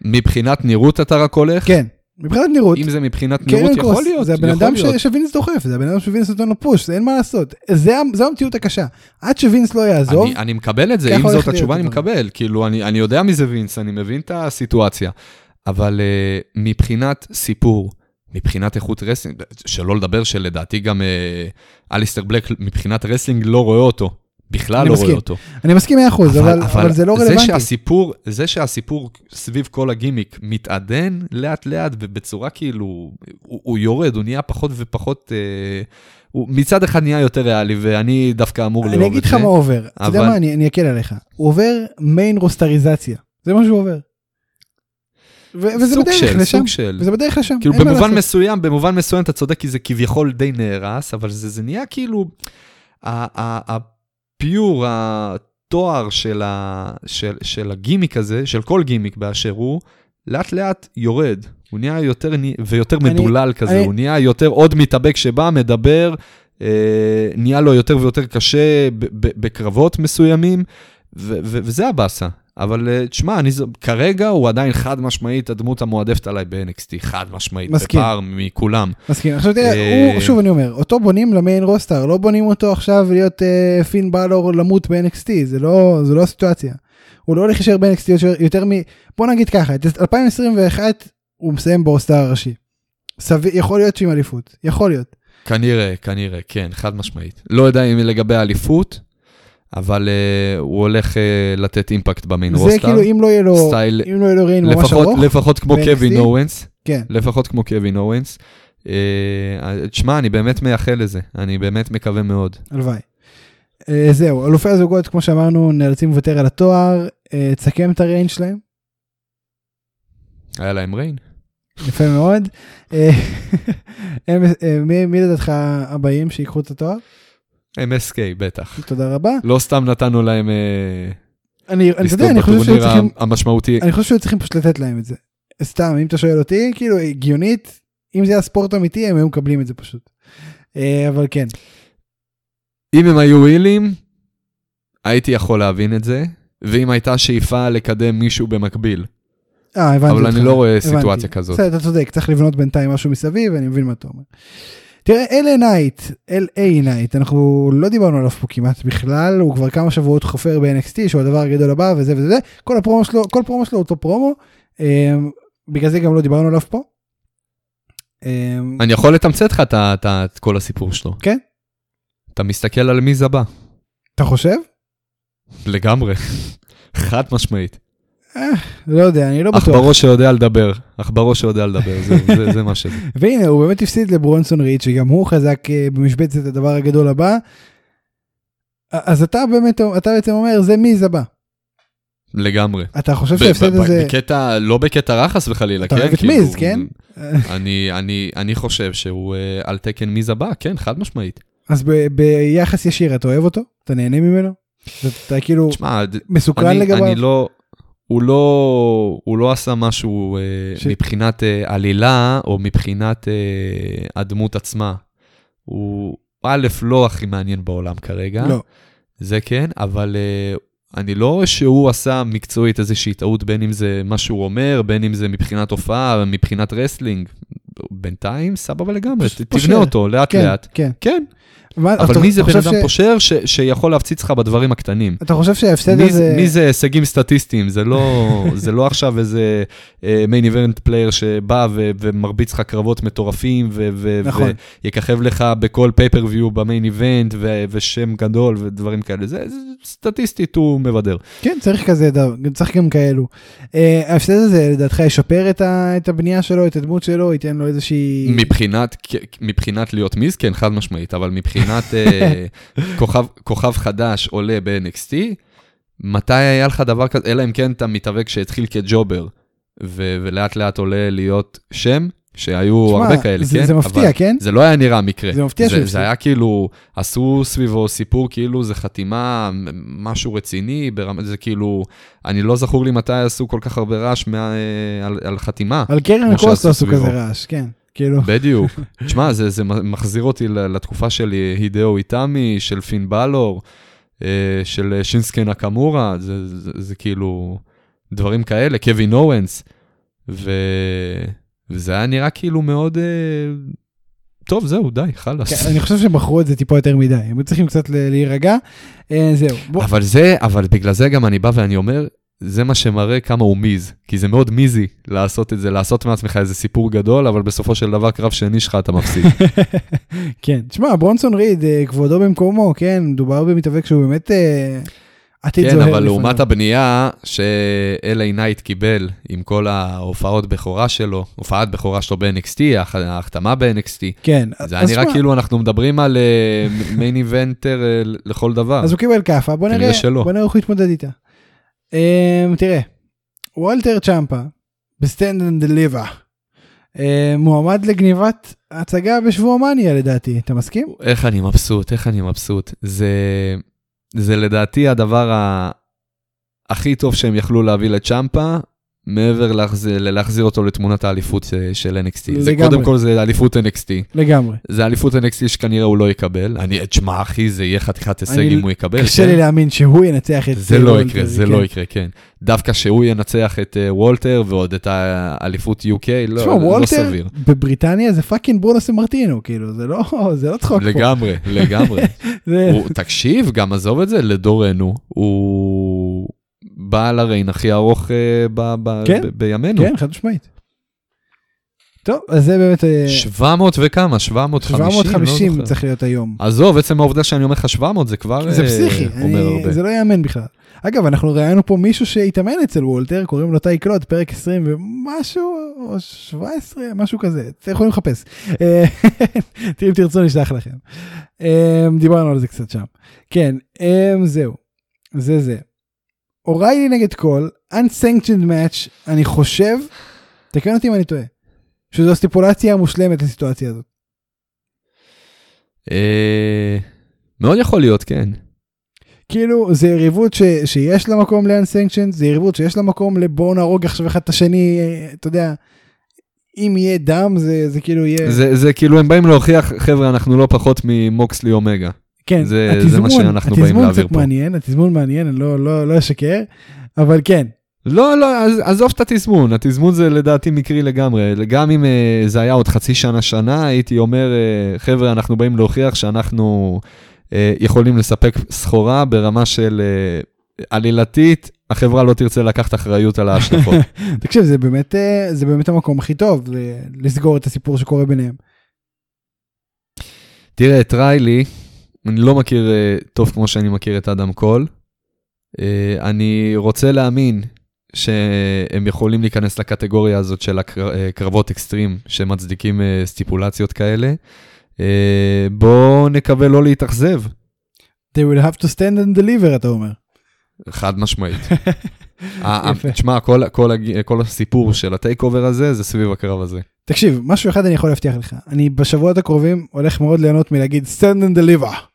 מבחינת נראות אתה רק הולך? כן, מבחינת נראות. אם זה מבחינת נראות, יכול קרוס, להיות, זה הבן אדם. ש- שווינס דוחף, זה הבן אדם שווינס נותן לו push, זה אין מה לעשות. זה, זו המציאות הקשה. עד שווינס לא יעזוב, אני, אני מקבל את זה, אם זאת התשובה אני. מקבל, כאילו אני, אני יודע מי זה וינס, אני מבין את הסיטואציה, אבל אה, מבחינת סיפור, מבחינת איכות wrestling, שלא לדבר שלדעתי גם אה, אליסטר בלק מבחינת wrestling לא רואה אותו, בכלל אני לא מסכים. רואה אותו. אני מסכים 100%, אבל, אבל זה לא זה רלוונטי. שהסיפור, זה שהסיפור סביב כל הגימיק מתעדן לאט לאט ובצורה כאילו, הוא, הוא יורד, הוא נהיה פחות ופחות, אה, הוא מצד אחד נהיה יותר ריאלי ואני דווקא אמור לאהוב אני את זה. אגיד לך מה עובר, אתה יודע אבל- מה, אני אני אקל עליך. הוא עובר מיין רוסטריזציה, זה מה שהוא עובר. וזה בדרך של, לשם, סוג של. וזה בדרך לשם, כאילו במובן. מסוים, במובן מסוים אתה צודק כי זה כביכול די נהרס, אבל זה, זה נהיה כאילו, ה- ה- הפיור, התואר של, ה, של, של הגימיק הזה, של כל גימיק באשר הוא, לאט לאט יורד. הוא נהיה יותר ויותר אני- מדולל כזה, אני- הוא נהיה יותר עוד מתאבק שבא, מדבר, אה, נהיה לו יותר ויותר קשה ב- ב- בקרבות מסוימים, ו- ו- וזה הבאסה. אבל אה, תשמע, אני, כרגע הוא עדיין חד משמעית הדמות המועדפת עליי ב-NXT, חד משמעית, מסכים. בפער מכולם. מסכים. עכשיו תראה, אה, הוא, שוב אני אומר, אותו בונים למיין רוסטר, לא בונים אותו עכשיו להיות אה, פין בלור למות ב-NXT, זה לא, זה לא הסיטואציה. הוא לא הולך להישאר ב-NXT יותר, יותר מ... בוא נגיד ככה, את 2021 הוא מסיים ב roster הראשי. סביר, יכול להיות שעם אליפות, יכול להיות. כנראה, כנראה, כן, חד משמעית. לא יודע אם לגבי האליפות, אבל אה, הוא הולך אה, לתת impact ב main זה roster. כאילו אם לא יהיה לו, style, אם לא יהיה לו reign ממש ארוך, לפחות כמו? קווין אוונס, כן. לפחות כמו קווין אוונס. אה, תשמע, אני באמת מייחל לזה, אני באמת מקווה מאוד. הלוואי. אה, זהו, אלופי הזוגות, כמו שאמרנו, נאלצים לוותר על התואר. אה, תסכם את הריינג שלהם. היה להם ריין. יפה מאוד. מי לדעתך הבאים שיקחו את התואר? MSK, בטח. תודה רבה. לא סתם נתנו להם אה, אני, אני, אתה יודע, אני חושב שהיו צריכים, המשמעותי. אני חושב שהיו צריכים פשוט לתת להם את זה. סתם, אם אתה שואל אותי, כאילו, הגיונית, אם זה היה ספורט אמיתי, הם היו מקבלים את זה פשוט. אה, אבל כן, אם הם היו הילים, הייתי יכול להבין את זה, ואם הייתה שאיפה לקדם מישהו במקביל. אה, הבנתי אבל אותך. אני לא רואה הבנתי. סיטואציה כזאת. בסדר, אתה צודק, צריך לבנות בינתיים משהו מסביב, אני מבין מה אתה אומר. תראה, LA נייט, LA נייט, אנחנו לא דיברנו עליו פה כמעט בכלל, הוא כבר כמה שבועות חופר ב-NXT, שהוא הדבר הגדול הבא וזה וזה, כל הפרומו שלו, כל פרומו שלו אותו פרומו, אה, בגלל זה גם לא דיברנו עליו פה. אה, אני יכול לתמצת לך את כל הסיפור שלו. כן? אתה מסתכל על מי זה בא. אתה חושב? לגמרי. חד משמעית. לא יודע, אני לא בטוח. עכברו שיודע לדבר. עכברו שיודע לדבר, זה- זה מה שזה. והנה, הוא באמת הפסיד לברונסון ריד, שגם הוא חזק אה, במשבצת הדבר הגדול הבא. אז אתה באמת, אתה בעצם אומר, זה מי זה בא. לגמרי. אתה חושב שההפסד הזה... בקטע, לא בקטע רע חס וחלילה, אתה כן? אוהב את כאילו, מיז, כן? אני, אני, אני חושב שהוא אה, על תקן מיז הבא, כן, חד משמעית. אז ב- ביחס ישיר, אתה אוהב אותו? אתה נהנה ממנו? אתה כאילו ד- מסוקרן אני, לגביו? אני לא, הוא לא, הוא לא עשה משהו אה, ש- מבחינת אה, עלילה, או מבחינת אה, הדמות עצמה. הוא א', לא הכי מעניין בעולם כרגע, לא. זה כן, אבל אני לא רואה שהוא עשה מקצועית איזושהי טעות, בין אם זה מה שהוא אומר, בין אם זה מבחינת הופעה, מבחינת wrestling. בינתיים, סבבה לגמרי. תבנה אותו לאט כן, לאט. כן. כן, מה- אבל מי זה בן אדם ש- פושר ש- שיכול להפציץ לך בדברים הקטנים? אתה חושב שההפסד הזה... זה- מי זה הישגים סטטיסטיים? זה לא, זה לא עכשיו איזה main event player שבא ו- ומרביץ לך קרבות מטורפים ו- ו- נכון. ויככב לך בכל פייפריוויו במיין איבנט ו- ושם גדול ודברים כאלה. זה, זה סטטיסטית הוא מבדר. כן, צריך כזה, צריך גם כאלו. אה, ההפסד הזה, לדעתך, ישפר את ה- את הבנייה שלו, את הדמות שלו, ייתן לו איזושהי... מבחינת, מבחינת להיות מיז, כן, חד משמעית, אבל מבחינת אה, כוכב, כוכב חדש עולה ב-NXT, מתי היה לך דבר כזה, אלא אם כן אתה מתאבק שהתחיל כג'ובר, ו- ולאט לאט עולה להיות שם, שהיו תשמע, הרבה כאלה, זה- כן? זה מפתיע, אבל כן? זה לא היה נראה מקרה. זה מפתיע שהוא זה, היה כאילו, עשו סביבו סיפור כאילו זה חתימה, משהו רציני, ברמה, זה כאילו, אני לא זכור לי מתי עשו כל כך הרבה רעש מה, אה, על, על חתימה. על קרן הקרוס לא עשו. כזה רעש, כן. כאילו, בדיוק. תשמע, זה, זה מחזיר אותי לתקופה של הידאו איטמי, של פין בלור, אה, של שינסקי נקמורה, זה, זה, זה כאילו דברים כאלה, קווין אורנס, ו... וזה היה נראה כאילו מאוד... אה, טוב, זהו, די, חלאס. כן, אני חושב שבחרו את זה טיפה יותר מדי, הם צריכים קצת להירגע. אה, זהו, בוא, אבל זה, אבל בגלל זה גם אני בא ואני אומר, זה מה שמראה כמה הוא מיז, כי זה מאוד מיזי לעשות את זה, לעשות מעצמך איזה סיפור גדול, אבל בסופו של דבר קרב שני שלך אתה מפסיד. כן, תשמע, ברונסון ריד, אה, כבודו במקומו, כן, מדובר במתאבק שהוא באמת אה, עתיד כן, זוהר אבל לפניו. לעומת הבנייה ש-LA נייט קיבל עם כל ההופעות בכורה שלו, הופעת בכורה שלו ב-NXT, ההח- ההחתמה ב-NXT, כן, זה היה נראה כאילו אנחנו מדברים על main eventer לכל דבר. אז הוא קיבל כאפה, בוא. בוא נראה איך הוא יתמודד איתה. אה, תראה, וולטר צ'מפה, ב Stand and Deliver, מועמד לגניבת הצגה בשבוע מניה לדעתי, אתה מסכים? איך אני מבסוט, איך אני מבסוט. זה, זה לדעתי הדבר ה... הכי טוב שהם יכלו להביא לצ'מפה, מעבר להחזיר, ללהחזיר אותו לתמונת האליפות אה, של NXT. זה לגמרי. קודם כל זה אליפות NXT. לגמרי. זה אליפות NXT שכנראה הוא לא יקבל. אני, תשמע אחי, זה יהיה חתיכת הישג אם הוא יקבל. קשה כן? לי להאמין שהוא ינצח את זה אה, לא יקרה, זה כן. לא יקרה, כן. דווקא שהוא ינצח את אה, וולטר ועוד את האליפות UK, לא, תשמע, לא וולטר סביר. בבריטניה זה fucking ברונו סמרטינו, כאילו, זה לא, זה לא צחוק פה. לגמרי, לגמרי. זה- הוא, תקשיב, גם עזוב את זה, בדורנו, הוא בעל ה reign הכי ארוך אה, ב, ב, כן, ב, בימינו. כן, חד משמעית. טוב, אז זה באמת... אה, 700 וכמה? 750? 750 לא. צריך להיות היום. עזוב, עצם העובדה שאני אומר לך 700 זה כבר זה אה, פסיכי, אומר אני- הרבה. זה לא ייאמן בכלל. אגב, אנחנו ראיינו פה מישהו שהתאמן אצל וולטר, קוראים לו טי קלוד, פרק 20 ומשהו, או 17, משהו כזה, אתם יכולים לחפש. אה, אם תרצו נשלח לכם. אה, דיברנו על זה קצת שם. כן, אה, זהו, זה זה. אוריילי נגד קול, unsanctioned match, אני חושב, תקן אותי אם אני טועה, שזו הסטיפולציה המושלמת לסיטואציה הזאת. אה, מאוד יכול להיות, כן. כאילו זה יריבות ש, שיש לה מקום ל-unsanctioned, זה יריבות שיש לה מקום לבואו נהרוג עכשיו אחד את השני, אה, אתה יודע, אם יהיה דם זה, זה כאילו יהיה, זה, זה כאילו הם באים להוכיח, חבר'ה, אנחנו לא פחות ממוקסלי אומגה. כן, זה- זה מה שאנחנו באים התזמון להעביר קצת פה. מעניין, התזמון מעניין, אני לא, לא, לא אשקר, אבל כן, לא, לא, אז, עזוב את התזמון, התזמון זה לדעתי מקרי לגמרי. גם אם uh, זה היה עוד חצי שנה, שנה, הייתי אומר, uh, חבר'ה, אנחנו באים להוכיח שאנחנו uh, יכולים לספק סחורה ברמה של uh, עלילתית, החברה לא תרצה לקחת אחריות על ההשלכות. תקשיב, זה באמת, זה באמת המקום הכי טוב לסגור את הסיפור שקורה ביניהם. תראה, את ריילי, אני לא מכיר uh, טוב כמו שאני מכיר את אדם קול. Uh, אני רוצה להאמין שהם יכולים להיכנס לקטגוריה הזאת של הקרבות אקסטרים שמצדיקים uh, סטיפולציות כאלה. Uh, בואו נקווה לא להתאכזב, They will have to stand and deliver, אתה אומר. חד משמעית. תשמע, כל, כל, כל הסיפור של ה take over הזה, זה סביב הקרב הזה. תקשיב, משהו אחד אני יכול להבטיח לך, אני בשבועות הקרובים הולך מאוד ליהנות מלהגיד stand and deliver.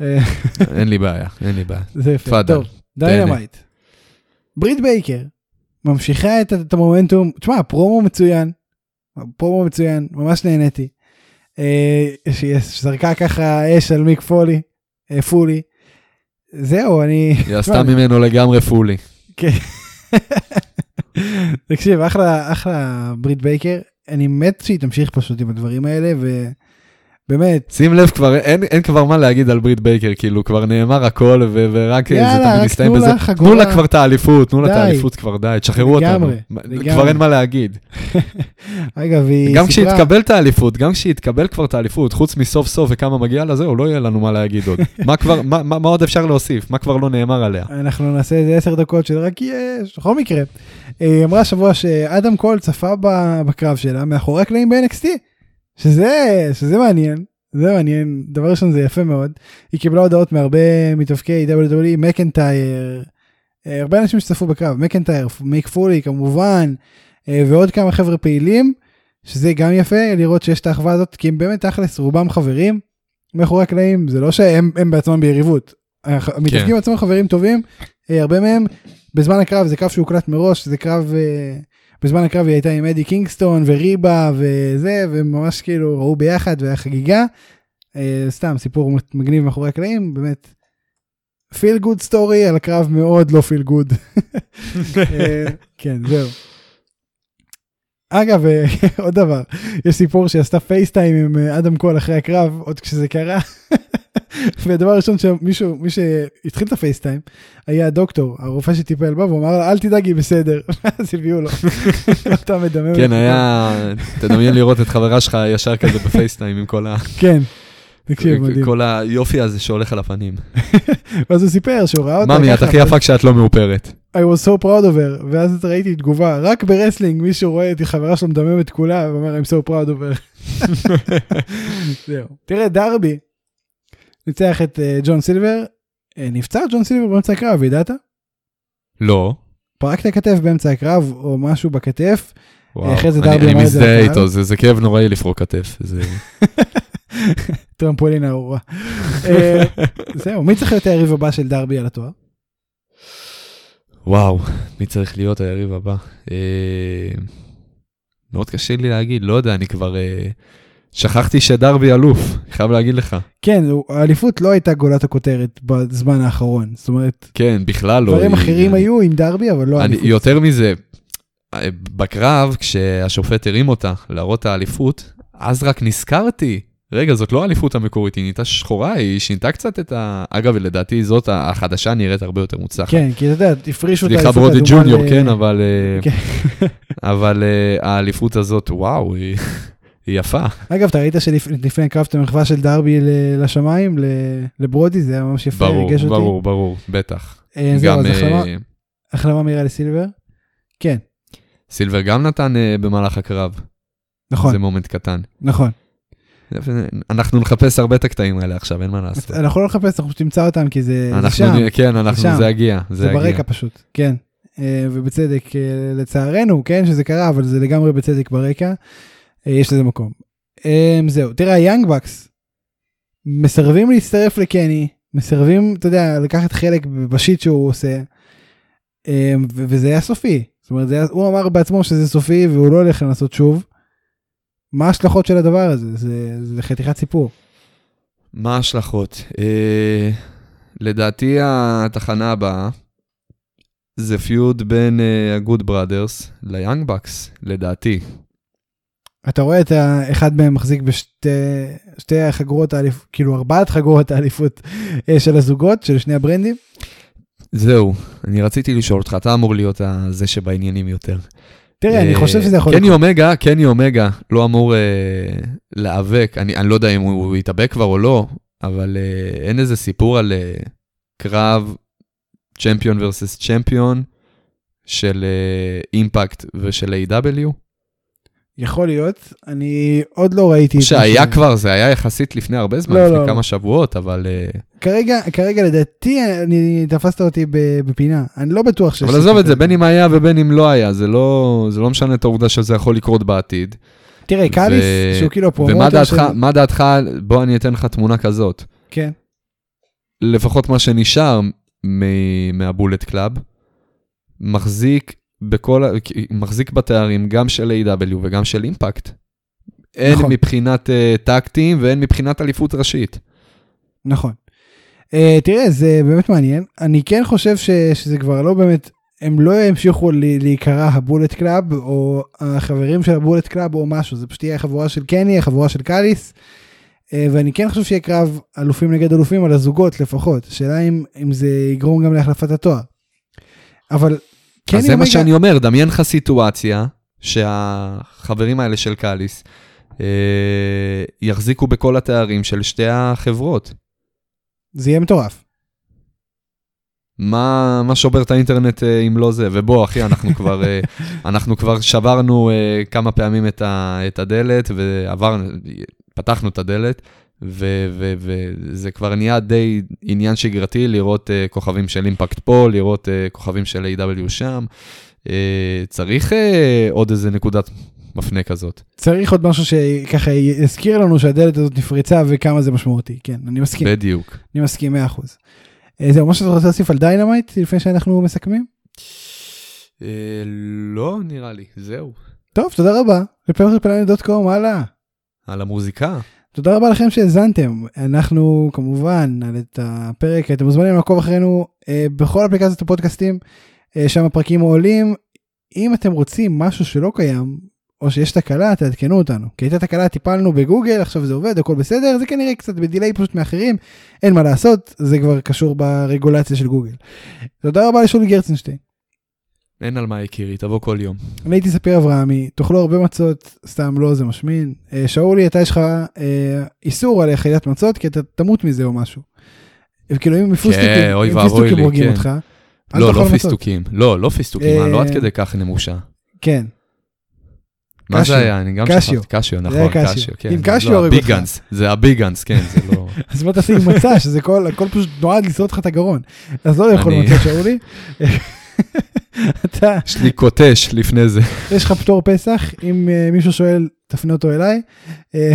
אה, אין לי בעיה, אין לי בעיה. זה יפה. טוב, Dynamite. ברית בייקר ממשיכה את, את המומנטום, תשמע, פרומו מצוין, פרומו מצוין, ממש נהניתי. אה, שהיא זרקה ככה אש על מיק פולי, אה, פולי. זהו, אני... היא עשתה ממנו לגמרי פולי. כן. תקשיב, אחלה, אחלה ברית בייקר, אני מת שהיא תמשיך פשוט עם הדברים האלה, ובאמת, שים לב, כבר אין, אין כבר מה להגיד על ברית בייקר, כאילו כבר נאמר הכל ו- ורק יאללה, זה תמיד רק מסתיים בזה. לה חגורה. תנו לה כבר את האליפות, תנו לה את. האליפות כבר, די, תשחררו אותנו. לגמרי, כבר לגמרי. אין מה להגיד. אגב, היא גם סיפרה, כשהיא את האליפות, גם כשהיא תקבל כבר את האליפות, חוץ מסוף סוף וכמה מגיע לה, זהו, לא יהיה לנו מה להגיד עוד. מה כבר, מה, מה, מה עוד אפשר להוסיף? מה כבר לא נאמר עליה? אנחנו נעשה איזה עשר דקות של רק יש, בכל מקרה. היא אמרה השבוע שאדם קול צפה בקרב שלה מאחורי הקלעים ב-NXT, שזה, שזה מעניין, זה מעניין, דבר ראשון זה יפה מאוד. היא קיבלה הודעות מהרבה מתאבקי WWE, מקנטייר, אה, הרבה אנשים שצפו בקרב, מקנטייר, מיק פולי כמובן, אה, ועוד כמה חבר'ה פעילים, שזה גם יפה לראות שיש את האחווה הזאת, כי הם באמת תכלס רובם חברים מאחורי הקלעים, זה לא שהם הם בעצמם ביריבות. הח- המתאבקים עצמם חברים טובים, אה, הרבה מהם בזמן הקרב זה קרב שהוקלט מראש, זה קרב, אה, בזמן הקרב היא הייתה עם אדי קינגסטון וריבה וזה, וממש כאילו ראו ביחד והיה חגיגה. אה, סתם סיפור מגניב מאחורי הקלעים, באמת. feel good story על קרב מאוד לא feel good. כן, זהו. אגב, אה, עוד דבר, יש סיפור שעשתה FaceTime עם אה, אדם קול אחרי הקרב, עוד כשזה קרה. והדבר הראשון שמישהו, מי שהתחיל את ה FaceTime, היה הדוקטור, הרופא שטיפל בה, והוא אמר לה, אל תדאג, היא בסדר. ואז הביאו לו. אתה מדמם. כן, היה, תדמיין לראות את חברה שלך ישר כזה ב FaceTime עם כל ה- כן. תקשיב, מדהים. כל היופי הזה שהולך על הפנים. ואז הוא סיפר שהוא ראה אותה ממי, את הכי יפה כשאת לא מאופרת. I was so proud of her, ואז ראיתי תגובה, רק ב wrestling מישהו רואה את החברה שלו מדממת כולה, ואומר I'm so proud of her. זהו. תראה, דרבי ניצח את אה, ג'ון סילבר, אה, נפצע ג'ון סילבר באמצע הקרב, ידעת? לא. פרק את הכתף באמצע הקרב, או משהו בכתף, וואו, אחרי זה אני- דרבי אני מזדהה. איתו, זה זה כאב נוראי לפרוק כתף. זה- טרמפולין ארורה. אה, זהו, מי צריך להיות היריב הבא של דרבי על התואר? וואו, מי צריך להיות היריב הבא? אה, מאוד קשה לי להגיד, לא יודע, אני כבר... אה, שכחתי שדרבי אלוף, חייב להגיד לך. כן, האליפות לא הייתה גולת הכותרת בזמן האחרון, זאת אומרת, כן, בכלל לא. דברים אחרים אני- היו עם דרבי, אבל לא אני, אליפות. יותר מזה, בקרב, כשהשופט הרים אותה להראות את האליפות, אז רק נזכרתי רגע, זאת לא האליפות המקורית, היא נהייתה שחורה, היא שינתה קצת את ה... אגב, לדעתי זאת החדשה נראית הרבה יותר מוצלחת. כן, כי אתה יודע, הפרישו את סליחה האליפות ברודי האדומה ג'וניור, ל- כן, אבל... אה, כן. אבל אה, האליפות הזאת, וואו, היא היא יפה. אגב, אתה ראית שלפני הקרב את המחווה של דרבי לשמיים, לברודי, זה היה ממש יפה, ריגש אותי. ברור, ברור, בטח. אה, זהו, אז החלמה- אה, החלמה מהירה לסילבר. כן, סילבר גם נתן אה, במהלך הקרב. נכון, זה מומנט קטן. נכון. אנחנו נחפש הרבה את הקטעים האלה עכשיו, אין מה לעשות. אנחנו לא נחפש, אנחנו פשוט נמצא אותם, כי זה זה שם. כן, אנחנו, שם. זה יגיע, זה זה. ברקע פשוט, כן. ובצדק, לצערנו, כן, שזה קרה, אבל זה לגמרי בצדק ברקע. אה, יש לזה מקום. אה, זהו, תראה, היאנג בקס מסרבים להצטרף לקני, מסרבים, אתה יודע, לקחת חלק בשיט שהוא עושה, ו- וזה היה סופי. זאת אומרת, זה היה, הוא אמר בעצמו שזה סופי והוא לא הולך לנסות שוב. מה ההשלכות של הדבר הזה? זה, זה חתיכת סיפור. מה ההשלכות? אה, לדעתי התחנה הבאה זה פיוד בין אה, הגוד בראדרס ליאנג בקס, לדעתי. אתה רואה את האחד מהם מחזיק בשתי שתי החגורות האליפות, כאילו ארבעת חגורות האליפות אה, של הזוגות, של שני הברנדים. זהו, אני רציתי לשאול אותך, אתה אמור להיות זה שבעניינים יותר. תראה, אני אה, חושב שזה יכול קני. אומגה, קני אומגה לא אמור אה, להיאבק, אני, לא יודע אם הוא, יתאבק כבר או לא, אבל אין איזה סיפור על קרב צ'מפיון versus צ'מפיון של אימפקט ושל A.W. יכול להיות, אני עוד לא ראיתי. את מה שהיה ש- כבר, זה היה יחסית לפני הרבה זמן, לא, לפני לא, כמה לא. שבועות, אבל... אה, כרגע, כרגע לדעתי, אני תפסת אותי בפינה, אני לא בטוח שיש... אבל עזוב את זה, בין אם היה ובין אם לא היה, זה לא, זה לא משנה את העובדה שזה יכול לקרות בעתיד. תראה, קאליס, ו- שהוא כאילו הפרומוטר ומה דעתך, של... מה דעתך, בוא אני אתן לך תמונה כזאת. כן, לפחות מה שנשאר מ- מה Bullet Club, מחזיק בכל, מחזיק בתארים גם של AEW וגם של Impact. הן נכון. מבחינת אה, tag team והן מבחינת אליפות ראשית. נכון. אה, תראה, זה באמת מעניין. אני כן חושב ש, שזה כבר לא באמת, הם לא ימשיכו להיקרא ה Bullet Club, או החברים של ה Bullet Club או משהו, זה פשוט יהיה החבורה של קני, החבורה של קאליס. אה, ואני כן חושב שיהיה קרב אלופים נגד אלופים על הזוגות לפחות. השאלה אם, אם זה יגרום גם להחלפת התואר. אבל קני אז זה מה אומגה- שאני אומר, דמיין לך סיטואציה שהחברים האלה של קאליס אה, יחזיקו בכל התארים של שתי החברות. זה יהיה מטורף. מה, מה שובר את האינטרנט אה, אם לא זה? ובוא, אחי, אנחנו כבר, אה, אנחנו כבר שברנו אה, כמה פעמים את, ה, את הדלת, ועברנו, פתחנו את הדלת, וזה כבר נהיה די עניין שגרתי לראות אה, כוכבים של אימפקט פה, לראות אה, כוכבים של A.W. שם. אה, צריך אה, עוד איזה נקודת מפנה כזאת. צריך עוד משהו שככה יזכיר לנו שהדלת הזאת נפרצה וכמה זה משמעותי. כן, אני מסכים. בדיוק. אני מסכים 100%. אה, זהו, משהו שאתה רוצה להוסיף על Dynamite לפני שאנחנו מסכמים? אה, לא נראה לי, זהו. טוב, תודה רבה. לפרפלנט.קום, הלאה. על המוזיקה. תודה רבה לכם שהאזנתם. אנחנו כמובן על את הפרק, אתם מוזמנים לעקוב אחרינו אה, בכל אפליקציות הפודקאסטים, אה, שם הפרקים עולים. אם אתם רוצים משהו שלא קיים, או שיש תקלה, תעדכנו אותנו. כי הייתה תקלה, טיפלנו בגוגל, עכשיו זה עובד, הכל בסדר, זה כנראה קצת בדיליי פשוט מאחרים, אין מה לעשות, זה כבר קשור ברגולציה של גוגל. תודה רבה לשולי גרצנשטיין. אין על מה יקירי, תבוא כל יום. אני הייתי ספיר אברהמי, תאכלו הרבה מצות, סתם לא זה משמין. אה, שאולי, אתה יש לך אה, איסור על אכילת מצות, כי אתה תמות מזה או משהו. כאילו אם פיסטוקים, אוי אם פיסטוקים הורגים כן. אותך, לא, תאכל לא מצות. פיסטוקים. לא, לא פיסטוקים, אה, לא עד כדי כך נמושה. כן, מה. זה היה? אני גם. שכחתי. קשיו, נכון, קשיו. כן. עם זה קשיו לא, הורגים אותך. הביגאנס, זה הביגאנס, כן, זה לא... אז בוא תעשה עם מצה, שזה כל, הכל פשוט נועד לשרוד לך את הגרון. אז לא לאכול אני- מצות, שאולי. אתה, יש לי קוטש לפני זה. יש לך פטור פסח, אם אה, מישהו שואל, תפנה אותו אליי. אה,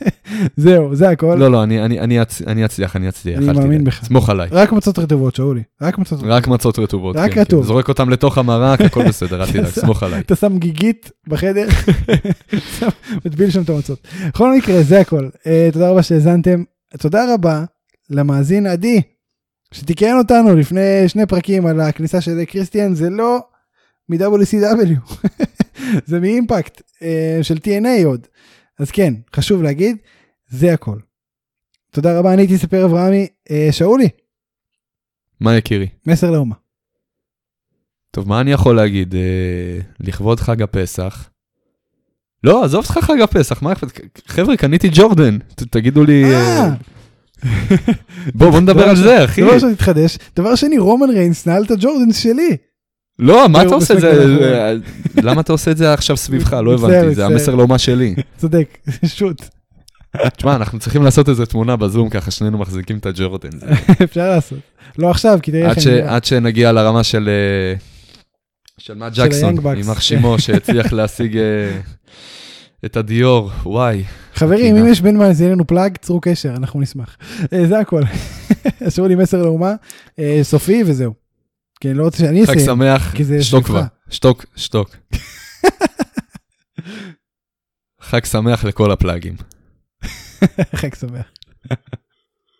זהו, זה הכל. לא, לא, אני- אני- אני אצ- אני אצליח, אני אצליח. אני מאמין. בך. סמוך עליי. רק מצות רטובות, שאולי. רק מצות רטובות. רק מצות רטובות. רק כן, כן. רטוב. זורק אותם לתוך המרק, הכל בסדר, אל תדאג, סמוך עליי. אתה שם גיגית בחדר, מטביל שם את המצות. בכל מקרה, זה הכל. Uh, תודה רבה שהאזנתם. תודה רבה למאזין עדי, שתיקן אותנו לפני שני פרקים על הכניסה של קריסטיאן, זה לא מ-WCW, זה מאימפקט uh, של TNA עוד. אז כן, חשוב להגיד. זה הכל. תודה רבה, אני הייתי ספר אברהמי. אה, שאולי, מה יקירי? מסר לאומה. טוב, מה אני יכול להגיד? אה, לכבוד חג הפסח. לא, עזוב אותך חג הפסח, מה אכפת? חבר'ה, קניתי ג'ורדן, ת- תגידו לי... אה, אה, בוא, בוא נדבר דבר על זה, אחי. דבר ראשון התחדש. דבר שני, רומן ריינס נעל את הג'ורדנס שלי. לא, מה אתה עושה את זה? אה, למה אתה עושה את זה עכשיו סביבך? לא הבנתי, זה. המסר לאומה שלי. צודק, שוט. תשמע, אנחנו צריכים לעשות איזה תמונה בזום, ככה שנינו מחזיקים את הג'ורדן. אפשר לעשות. לא עכשיו, כי תראה איך אני. עד שנגיע לרמה של... אה, של מאט של ג'קסון, בקס. יימח שמו, שהצליח להשיג אה, את הדיור, וואי. חברים. אם יש בין מאזיננו פלאג, צרו קשר, אנחנו נשמח. אה, זה הכל. השאירו לי מסר לאומה, אה, סופי וזהו. כי אני לא רוצה שאני חג אסיים. שמח, כי זה שתוק. כבר, שתוק, שתוק. חג שמח לכל הפלאגים. חג שמח.